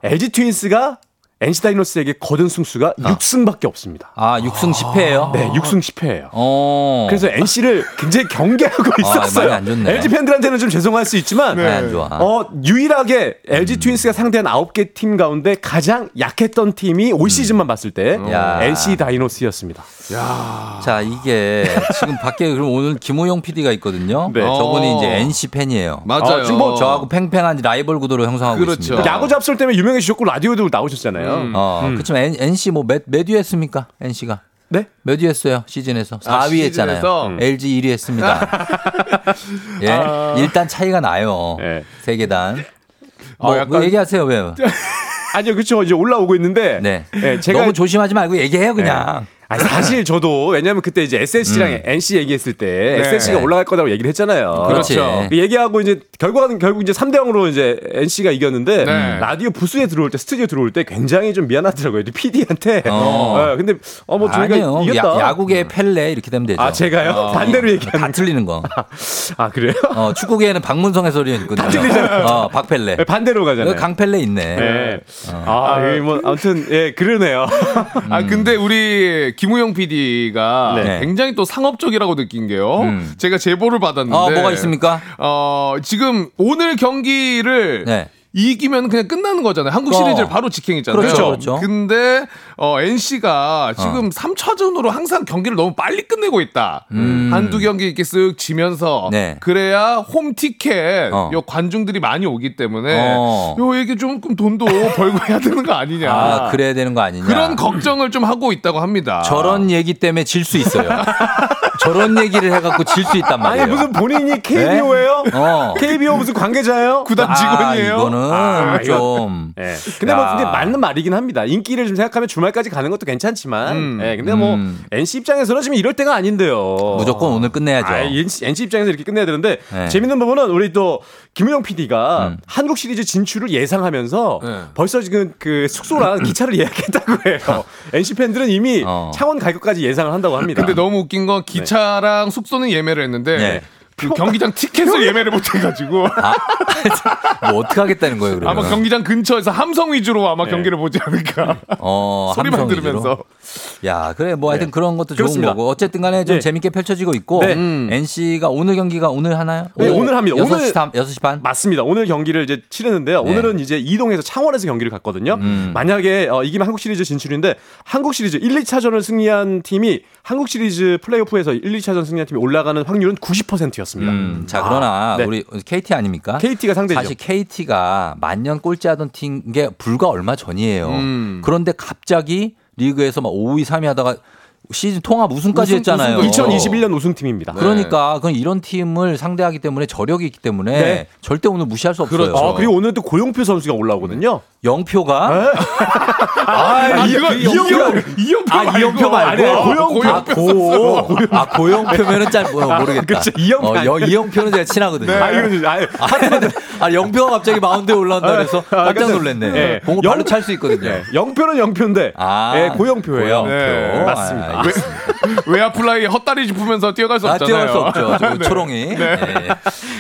LG 트윈스가 NC 다이노스에게 거둔 승수가 6승밖에 없습니다. 아, 6승 10패예요? 네, 6승 10패예요. 어. 그래서 NC를 굉장히 경계하고 있었어요. 많이 안 좋네. LG 팬들한테는 좀 죄송할 수 있지만 좋아. 어, 유일하게 LG 트윈스가 상대한 9개 팀 가운데 가장 약했던 팀이 올 시즌만 봤을 때 야. NC 다이노스였습니다. 자, 이게 지금 밖에 그럼 오늘 김호영 PD가 있거든요. 네. 저분이 어. 이제 NC 팬이에요. 맞아요. 아, 지금 뭐 저하고 팽팽한 라이벌 구도로 형성하고 그렇죠. 있습니다. 야구 잡설 때문에 유명해지셨고 라디오도 나오셨잖아요. 어, 그렇지만 NC 뭐몇 몇 위 했습니까? NC가 네? 몇 위 했어요? 시즌에서 4위 아, 했잖아요. 시즌에서? 음. LG 1위 했습니다. 예, 일단 차이가 나요. 네. 세 계단. 어, 뭐, 약간- 뭐 얘기하세요, 왜요? 아니요, 그렇죠. 이제 올라오고 있는데 네. 네, 제가 너무 조심하지 말고 얘기해요, 그냥. 아니, 사실 저도 왜냐면 그때 이제 SSC랑 음. NC 얘기했을 때 네. SSC가 올라갈 거라고 얘기를 했잖아요. 그렇죠. 그 얘기하고 이제 결과는 결국 이제 3대 0으로 이제 NC가 이겼는데 네. 라디오 부스에 들어올 때 스튜디오 들어올 때 굉장히 좀 미안하더라고요. PD한테. 어. 근데 어뭐 저희가 아니에요. 이겼다. 야, 구계의 펠레 이렇게 되면 되죠. 아 제가요? 어. 반대로 얘기하는. 다 틀리는 거. 아 그래요? 어, 축구계에는 박문성 해설이 있거든요. 다 틀리잖아요. 어, 박펠레. 네, 반대로 가잖아요. 강펠레 있네. 네. 아, 이뭐 아무튼 예 그러네요. 아 근데 우리 김우영 PD가 네. 굉장히 또 상업적이라고 느낀 게요. 음. 제가 제보를 받았는데 어, 뭐가 있습니까? 어, 지금 오늘 경기를 네. 이기면 그냥 끝나는 거잖아요. 한국 어. 시리즈를 바로 직행했잖아요. 그렇죠, 그렇죠. 근데 어, NC가 지금 3차전으로 항상 경기를 너무 빨리 끝내고 있다. 음. 한두 경기 이렇게 쓱 지면서 네. 그래야 홈 티켓 어. 요 관중들이 많이 오기 때문에 어. 요 얘기 조금 돈도 벌고 해야 되는 거 아니냐. 아, 그래야 되는 거 아니냐. 그런 걱정을 좀 하고 있다고 합니다. 저런 얘기 때문에 질 수 있어요. 저런 얘기를 해갖고 질 수 있단 말이에요. 아니 무슨 본인이 KBO예요? 어. KBO 무슨 관계자예요? 구단 아, 직원이에요. 이거는 아, 좀. 예. 근데 뭐 야. 근데 맞는 말이긴 합니다. 인기를 좀 생각하면 주말까지 가는 것도 괜찮지만, 음. 예. 근데 뭐 음. NC 입장에서는 지금 이럴 때가 아닌데요. 무조건 오늘 끝내야죠. 아, NC, NC 입장에서 이렇게 끝내야 되는데 네. 재밌는 부분은 우리 또 김우영 PD가 음. 한국 시리즈 진출을 예상하면서 네. 벌써 지금 그 숙소랑 기차를 예약했다고 해요. NC 팬들은 이미 어. 창원 갈 것까지 예상을 한다고 합니다. 근데 너무 웃긴 건 기 차랑 숙소는 예매를 했는데 네. 그 경기장 티켓을 예매를 못 해가지고 아, 뭐 어떻게 하겠다는 거예요, 그러면? 아마 경기장 근처에서 함성 위주로 아마 경기를 보지 않을까 어, 소리만? 들으면서 야, 그래, 뭐 하여튼 그런 것도 그렇습니다. 좋은 거고. 어쨌든 간에 좀 네. 재밌게 펼쳐지고 있고. 네. 음. NC가 오늘 경기가 오늘 하나요? 네, 오늘 합니다. 6시, 오늘- 6시 반? 맞습니다. 오늘 경기를 이제 치르는데요. 네. 오늘은 이제 이동해서 창원에서 경기를 갔거든요. 음. 만약에 어, 이기면 한국 시리즈 진출인데 한국 시리즈 1, 2차전을 승리한 팀이 한국 시리즈 플레이오프에서 1, 2차전 승리한 팀이 올라가는 확률은 90%였 습니다. 음, 자, 그러나 네. 우리 KT 아닙니까? KT가 상대죠. 사실 KT가 만년 꼴찌하던 팀 게 불과 얼마 전이에요. 음. 그런데 갑자기 리그에서 막 5위, 3위 하다가 시즌 통합 우승까지 우승- 했잖아요. 우승- 2021년 우승팀입니다. 그러니까 그건 이런 팀을 상대하기 때문에 저력이 있기 때문에 네. 절대 오늘 무시할 수 없어요. 아, 그리고 오늘 또 고용표 선수가 올라오거든요. 영표가 아, 이- 그 이영표, 영표. 이영표 아, 이영표 말고. 고용표. 아, 고. 아, 고영표면은 잘 뭐- 모르겠다. 그치, 이영표 어, 여-? 이영표는 제가 친하거든요. 아, 이거 아, 아, 영표가 갑자기 마운드에 올라온다 그래서 깜짝 놀랐네. 네. 공을 영- 발로 찰 수 있거든요. 네. 영표는 영표인데 아, 예, 고영표예요. 고영표. 네. 맞습니다. 아, 알겠습니다. 외야플라이 헛다리 짚으면서 뛰어갈 수 아, 없잖아요. 뛰어갈 수 없죠. 저 네. 초롱이. 네.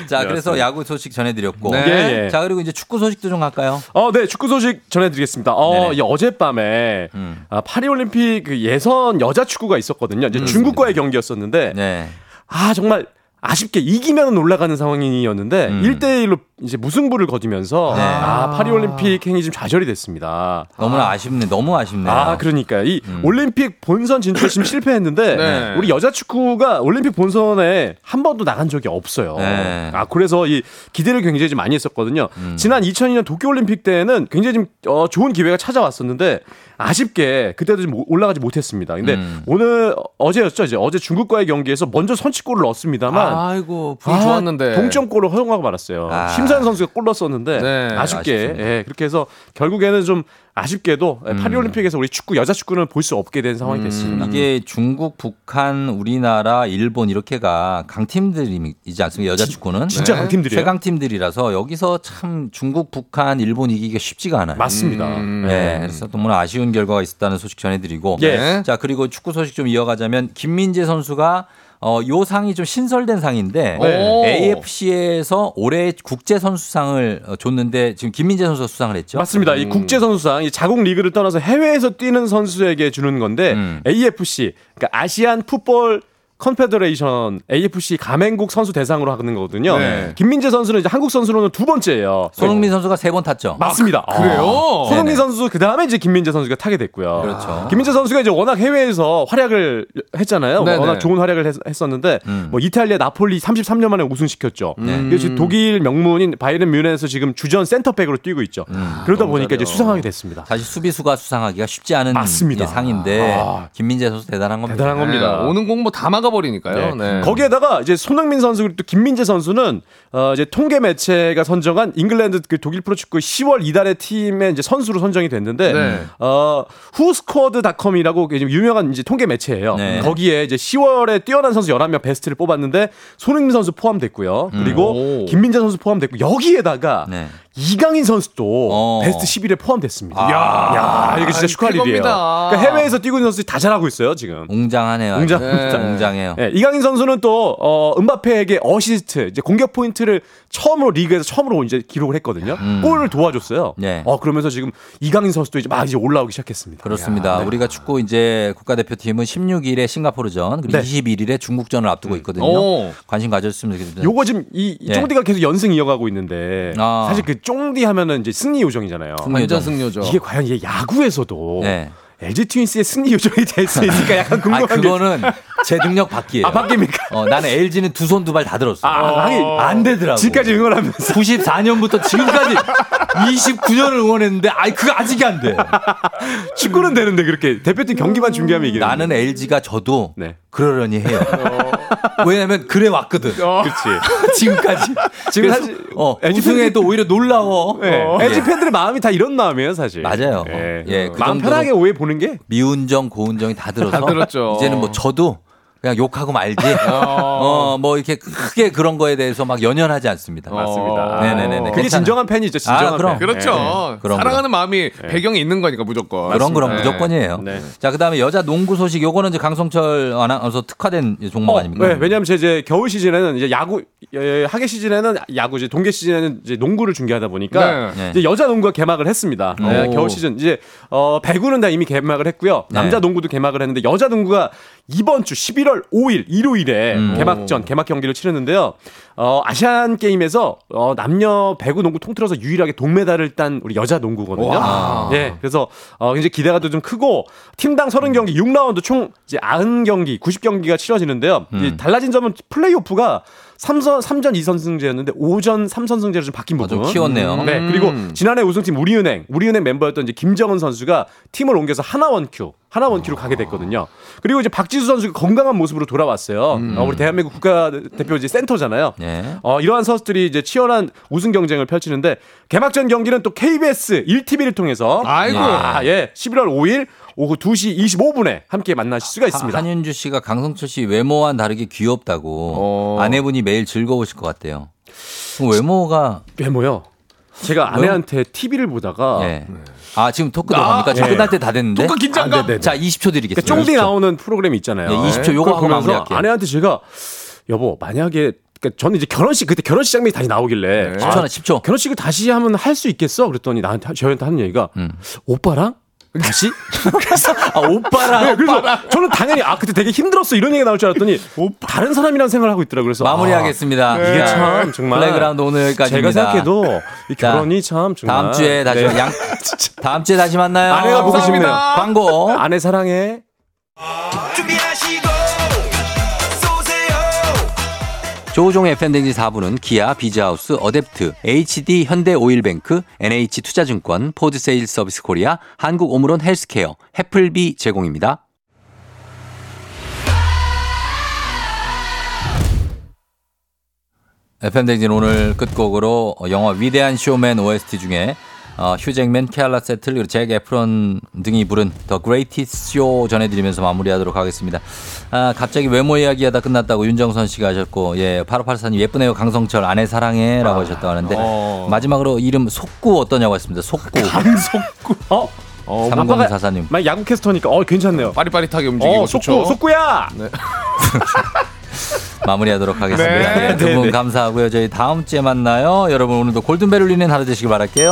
자, 그래서. 야구 소식 전해드렸고. 네. 예, 예. 자, 그리고 이제 축구 소식도 좀 갈까요? 어, 네, 축구 소식 전해드리겠습니다. 어, 네네. 이 어젯밤에 음. 아, 파리올림픽 그 예선 여자 축구가 있었거든요. 이제 중국과의 경기였었는데, 네. 아 정말 아쉽게 이기면 올라가는 상황이었는데 음. 1대1로 이제 무승부를 거두면서 네. 아, 파리올림픽 행이 좀 좌절이 됐습니다. 너무나 아 쉽네. 너무 아쉽네요. 아, 그러니까요. 이 음. 올림픽 본선 진출 지금 실패했는데 네. 우리 여자 축구가 올림픽 본선에 한 번도 나간 적이 없어요. 네. 아, 그래서 이 기대를 굉장히 좀 많이 했었거든요. 음. 지난 2002년 도쿄 올림픽 때는 굉장히 좀 어, 좋은 기회가 찾아왔었는데 아쉽게 그때도 좀 올라가지 못했습니다. 근데 음. 오늘 어제였죠. 이제 어제 중국과의 경기에서 먼저 선취골을 넣었습니다만 아이고 분위 좋았는데. 동점골을 허용하고 말았어요. 아. 심사현 선수가 골 넣었었는데 네. 아쉽게. 예, 그렇게 해서 결국에는 좀 아쉽게도 음. 파리 올림픽에서 우리 축구 여자 축구는 볼 수 없게 된 상황이 됐습니다. 이게 중국, 북한, 우리나라, 일본 이렇게가 강팀들이지 않습니까? 여자 축구는 진짜 네. 강팀들이에요. 최강팀들이라서 여기서 참 중국, 북한, 일본 이기기가 쉽지가 않아요. 맞습니다. 음. 네, 그래서 너무나 아쉬운 결과가 있었다는 소식 전해드리고. 예. 자, 그리고 축구 소식 좀 이어가자면 김민재 선수가 어, 요 상이 좀 신설된 상인데 네. AFC에서 올해 국제 선수상을 어, 줬는데 지금 김민재 선수가 수상을 했죠. 맞습니다. 이 국제 선수상, 이 자국 리그를 떠나서 해외에서 뛰는 선수에게 주는 건데 음. AFC, 그러니까 Asian Football Confederation AFC 가맹국 선수 대상으로 하는 거거든요. 네. 김민재 선수는 이제 한국 선수로는 두 번째예요. 손흥민 선수가 세 번 탔죠. 맞습니다. 그래요? 손흥민 네네. 선수 그 다음에 이제 김민재 선수가 타게 됐고요. 그렇죠. 김민재 선수가 이제 워낙 해외에서 활약을 했잖아요. 네네. 워낙 좋은 활약을 했, 었는데 음. 뭐 이탈리아 나폴리 33년 만에 우승시켰죠. 네. 그리고 지금 독일 명문인 바이에른 뮌헨에서 지금 주전 센터백으로 뛰고 있죠. 음. 그러다 보니까 이제 수상하게 됐습니다. 사실 수비수가 수상하기가 쉽지 않은 맞습니다. 예, 상인데 아. 김민재 선수 대단한 겁니다. 대단한 겁니다. 네, 오는 공 뭐 다 막아 버리니까요. 네. 네. 거기에다가 이제 손흥민 선수 그리고 또 김민재 선수는 어 이제 통계 매체가 선정한 잉글랜드 그 독일 프로축구 10월 이달의 팀의 이제 선수로 선정이 됐는데 네. 어 후스코어드닷컴이라고 지금 유명한 이제 통계 매체예요. 네. 거기에 이제 10월에 뛰어난 선수 11명 베스트를 뽑았는데 손흥민 선수 포함됐고요. 그리고 오. 김민재 선수 포함됐고 여기에다가 네. 이강인 선수도 어. 베스트 11에 포함됐습니다. 아. 야, 이거 진짜 아, 축하할 일이에요. 그러니까 해외에서 뛰고 있는 선수들이 다 잘하고 있어요, 지금. 웅장하네요. 웅장- 네. 웅장해요. 예, 이강인 선수는 또 어, 음바페에게 어시스트, 이제 공격 포인트를 처음으로 리그에서 처음으로 이제 기록을 했거든요. 음. 골을 도와줬어요. 네. 어 그러면서 지금 이강인 선수도 이제 막 이제 올라오기 시작했습니다. 그렇습니다. 네. 우리가 축구 이제 국가대표팀은 16일에 싱가포르전 그리고 네. 21일에 중국전을 앞두고 있거든요. 오. 관심 가졌으면 좋겠습니다. 요거 지금 이, 이 예. 쫑디가 계속 연승 이어가고 있는데 아. 사실 그 쫑디 하면은 이제 승리 요정이잖아요. 승리 완전 요정. 승려죠. 이게 과연 이게 야구에서도 네. LG 트윈스의 승리 요정이 될 수 있을까 약간 아, 궁금한 게 그거는 제 능력 밖이에요. 아, 바뀝니까? 어, 나는 LG는 두 손 두 발 다 들었어. 아, 하긴 안 되더라고. 지금까지 응원하면서 94년부터 지금까지 29년을 응원했는데 아이 그거 아직이 안 돼. 축구는 되는데 그렇게 대표팀 경기만 중계하면 이게 나는 LG가 져도 네. 그러려니 해요. 왜냐면 그래 왔거든. 그렇지. 지금까지. 지금 사실 어, LG 우승해도 오히려 놀라워. 네. 어. LG 예. 팬들의 마음이 다 이런 마음이에요, 사실. 맞아요. 예. 예, 그 마음 정도로- 편하게 오해 보는 게 미운정, 고운정이 다 들어서 다 들었죠. 이제는 뭐 저도 그냥 욕하고 말지. 어, 뭐 이렇게 크게 그런 거에 대해서 막 연연하지 않습니다. 맞습니다. 네네네. 그게 진정한 팬이죠, 진정한 아, 그럼. 팬. 그렇죠. 네. 사랑하는 마음이 배경에 있는 거니까 무조건. 그런 그런 네. 무조건이에요. 네. 자, 그다음에 여자 농구 소식 요거는 이제 강성철 아나운서 특화된 종목 어, 아닙니까? 네, 왜냐하면 제 이제 겨울 시즌에는 이제 야구 예, 하계 시즌에는 야구 이제 동계 시즌에는 이제 농구를 중계하다 보니까 네. 이제 여자 농구가 개막을 했습니다. 네, 오. 겨울 시즌 이제 어 배구는 다 이미 개막을 했고요. 네. 남자 농구도 개막을 했는데 여자 농구가 이번 주 11월 5일 일요일에 음. 개막전 개막 경기를 치르는데요. 어, 아시안 게임에서 어, 남녀 배구 농구 통틀어서 유일하게 동메달을 딴 우리 여자 농구거든요. 와. 예. 그래서 어, 이제 기대가 좀 크고 팀당 30경기 6라운드 총 이제 90경기, 90경기가 치러지는데요. 음. 달라진 점은 플레이오프가 3선 3전 2선승제였는데 5전 3선승제로 좀 바뀐 어, 좀 부분. 키웠네요. 네. 그리고 지난해 우승팀 우리은행, 우리은행 멤버였던 이제 김정은 선수가 팀을 옮겨서 하나원큐, 하나원큐로 가게 됐거든요. 그리고 이제 박지수 선수가 건강한 모습으로 돌아왔어요. 어, 우리 대한민국 국가대표 이제 센터잖아요. 예. 어, 이러한 선수들이 이제 치열한 우승 경쟁을 펼치는데 개막전 경기는 또 KBS 1TV를 통해서 아이고. 아, 예. 11월 5일 오후 2시 25분에 함께 만나실 수가 있습니다. 하- 한윤주 씨가 강성철 씨 외모와는 다르게 귀엽다고 아내분이 매일 즐거우실 것 같대요. 그럼 외모가 외모요. 제가 아내한테 TV를 보다가 예. 아 지금 토크 들어갑니까? 지금 예. 끝날 때 다 됐는데. 토크 긴장감. 아, 네네네. 자 20초 드리겠습니다. 그러니까 쫑디 20초. 나오는 프로그램이 있잖아요. 예, 20초 요거 하고 보면서 마무리할게요. 아내한테 제가 여보 만약에 그러니까 저는 이제 결혼식 그때 결혼식 장면이 다시 나오길래 10초 하나 10초. 결혼식을 다시 하면 할 수 있겠어? 그랬더니 나한테 저한테 하는 얘기가 음. 오빠랑 다시? 그래서 아 오빠랑 네, 그래서 저는 당연히 아 그때 되게 힘들었어 이런 얘기 나올 줄 알았더니 다른 사람이랑 생각을 하고 있더라고요. 그래서 마무리하겠습니다. 아, 이게 자, 참 정말 플레이그라운드 오늘 여기까지입니다. 제가 생각해도 이 자, 결혼이 참 정말 다음 주에 다시 네. 양 다음 주에 다시 만나요. 아내가 보고 싶네요. 광고. 아내 사랑해. 조우종의 FM대행진 4부는 기아, 비즈하우스, 어댑트, HD현대오일뱅크, NH투자증권, 포드 세일즈 서비스 코리아, 한국오므론 헬스케어, 해플비 제공입니다. FM대행진 오늘 끝곡으로 영화 위대한 쇼맨 OST 중에 어, 휴잭맨, 케알라 세틀, 그리고 잭 에프런 등이 부른 The Greatest Show 전해드리면서 마무리하도록 하겠습니다. 아, 갑자기 외모 이야기하다 끝났다고 윤정선 씨가 하셨고, 예, 8584님 예쁘네요 강성철 아내 사랑해 라고 하셨다고 하는데 어. 마지막으로 이름 속구 어떠냐고 했습니다. 속구. 강속구. 어? 어, 3044님. 막 야구 캐스터니까 어 괜찮네요. 빠릿빠릿하게 움직이고 어, 좋죠. 속구 속구야. 마무리하도록 하겠습니다. 네, 예, 두분 네, 네. 감사하고요. 저희 다음 주에 만나요. 여러분 오늘도 골든벨 울리는 하루 되시길 바랄게요.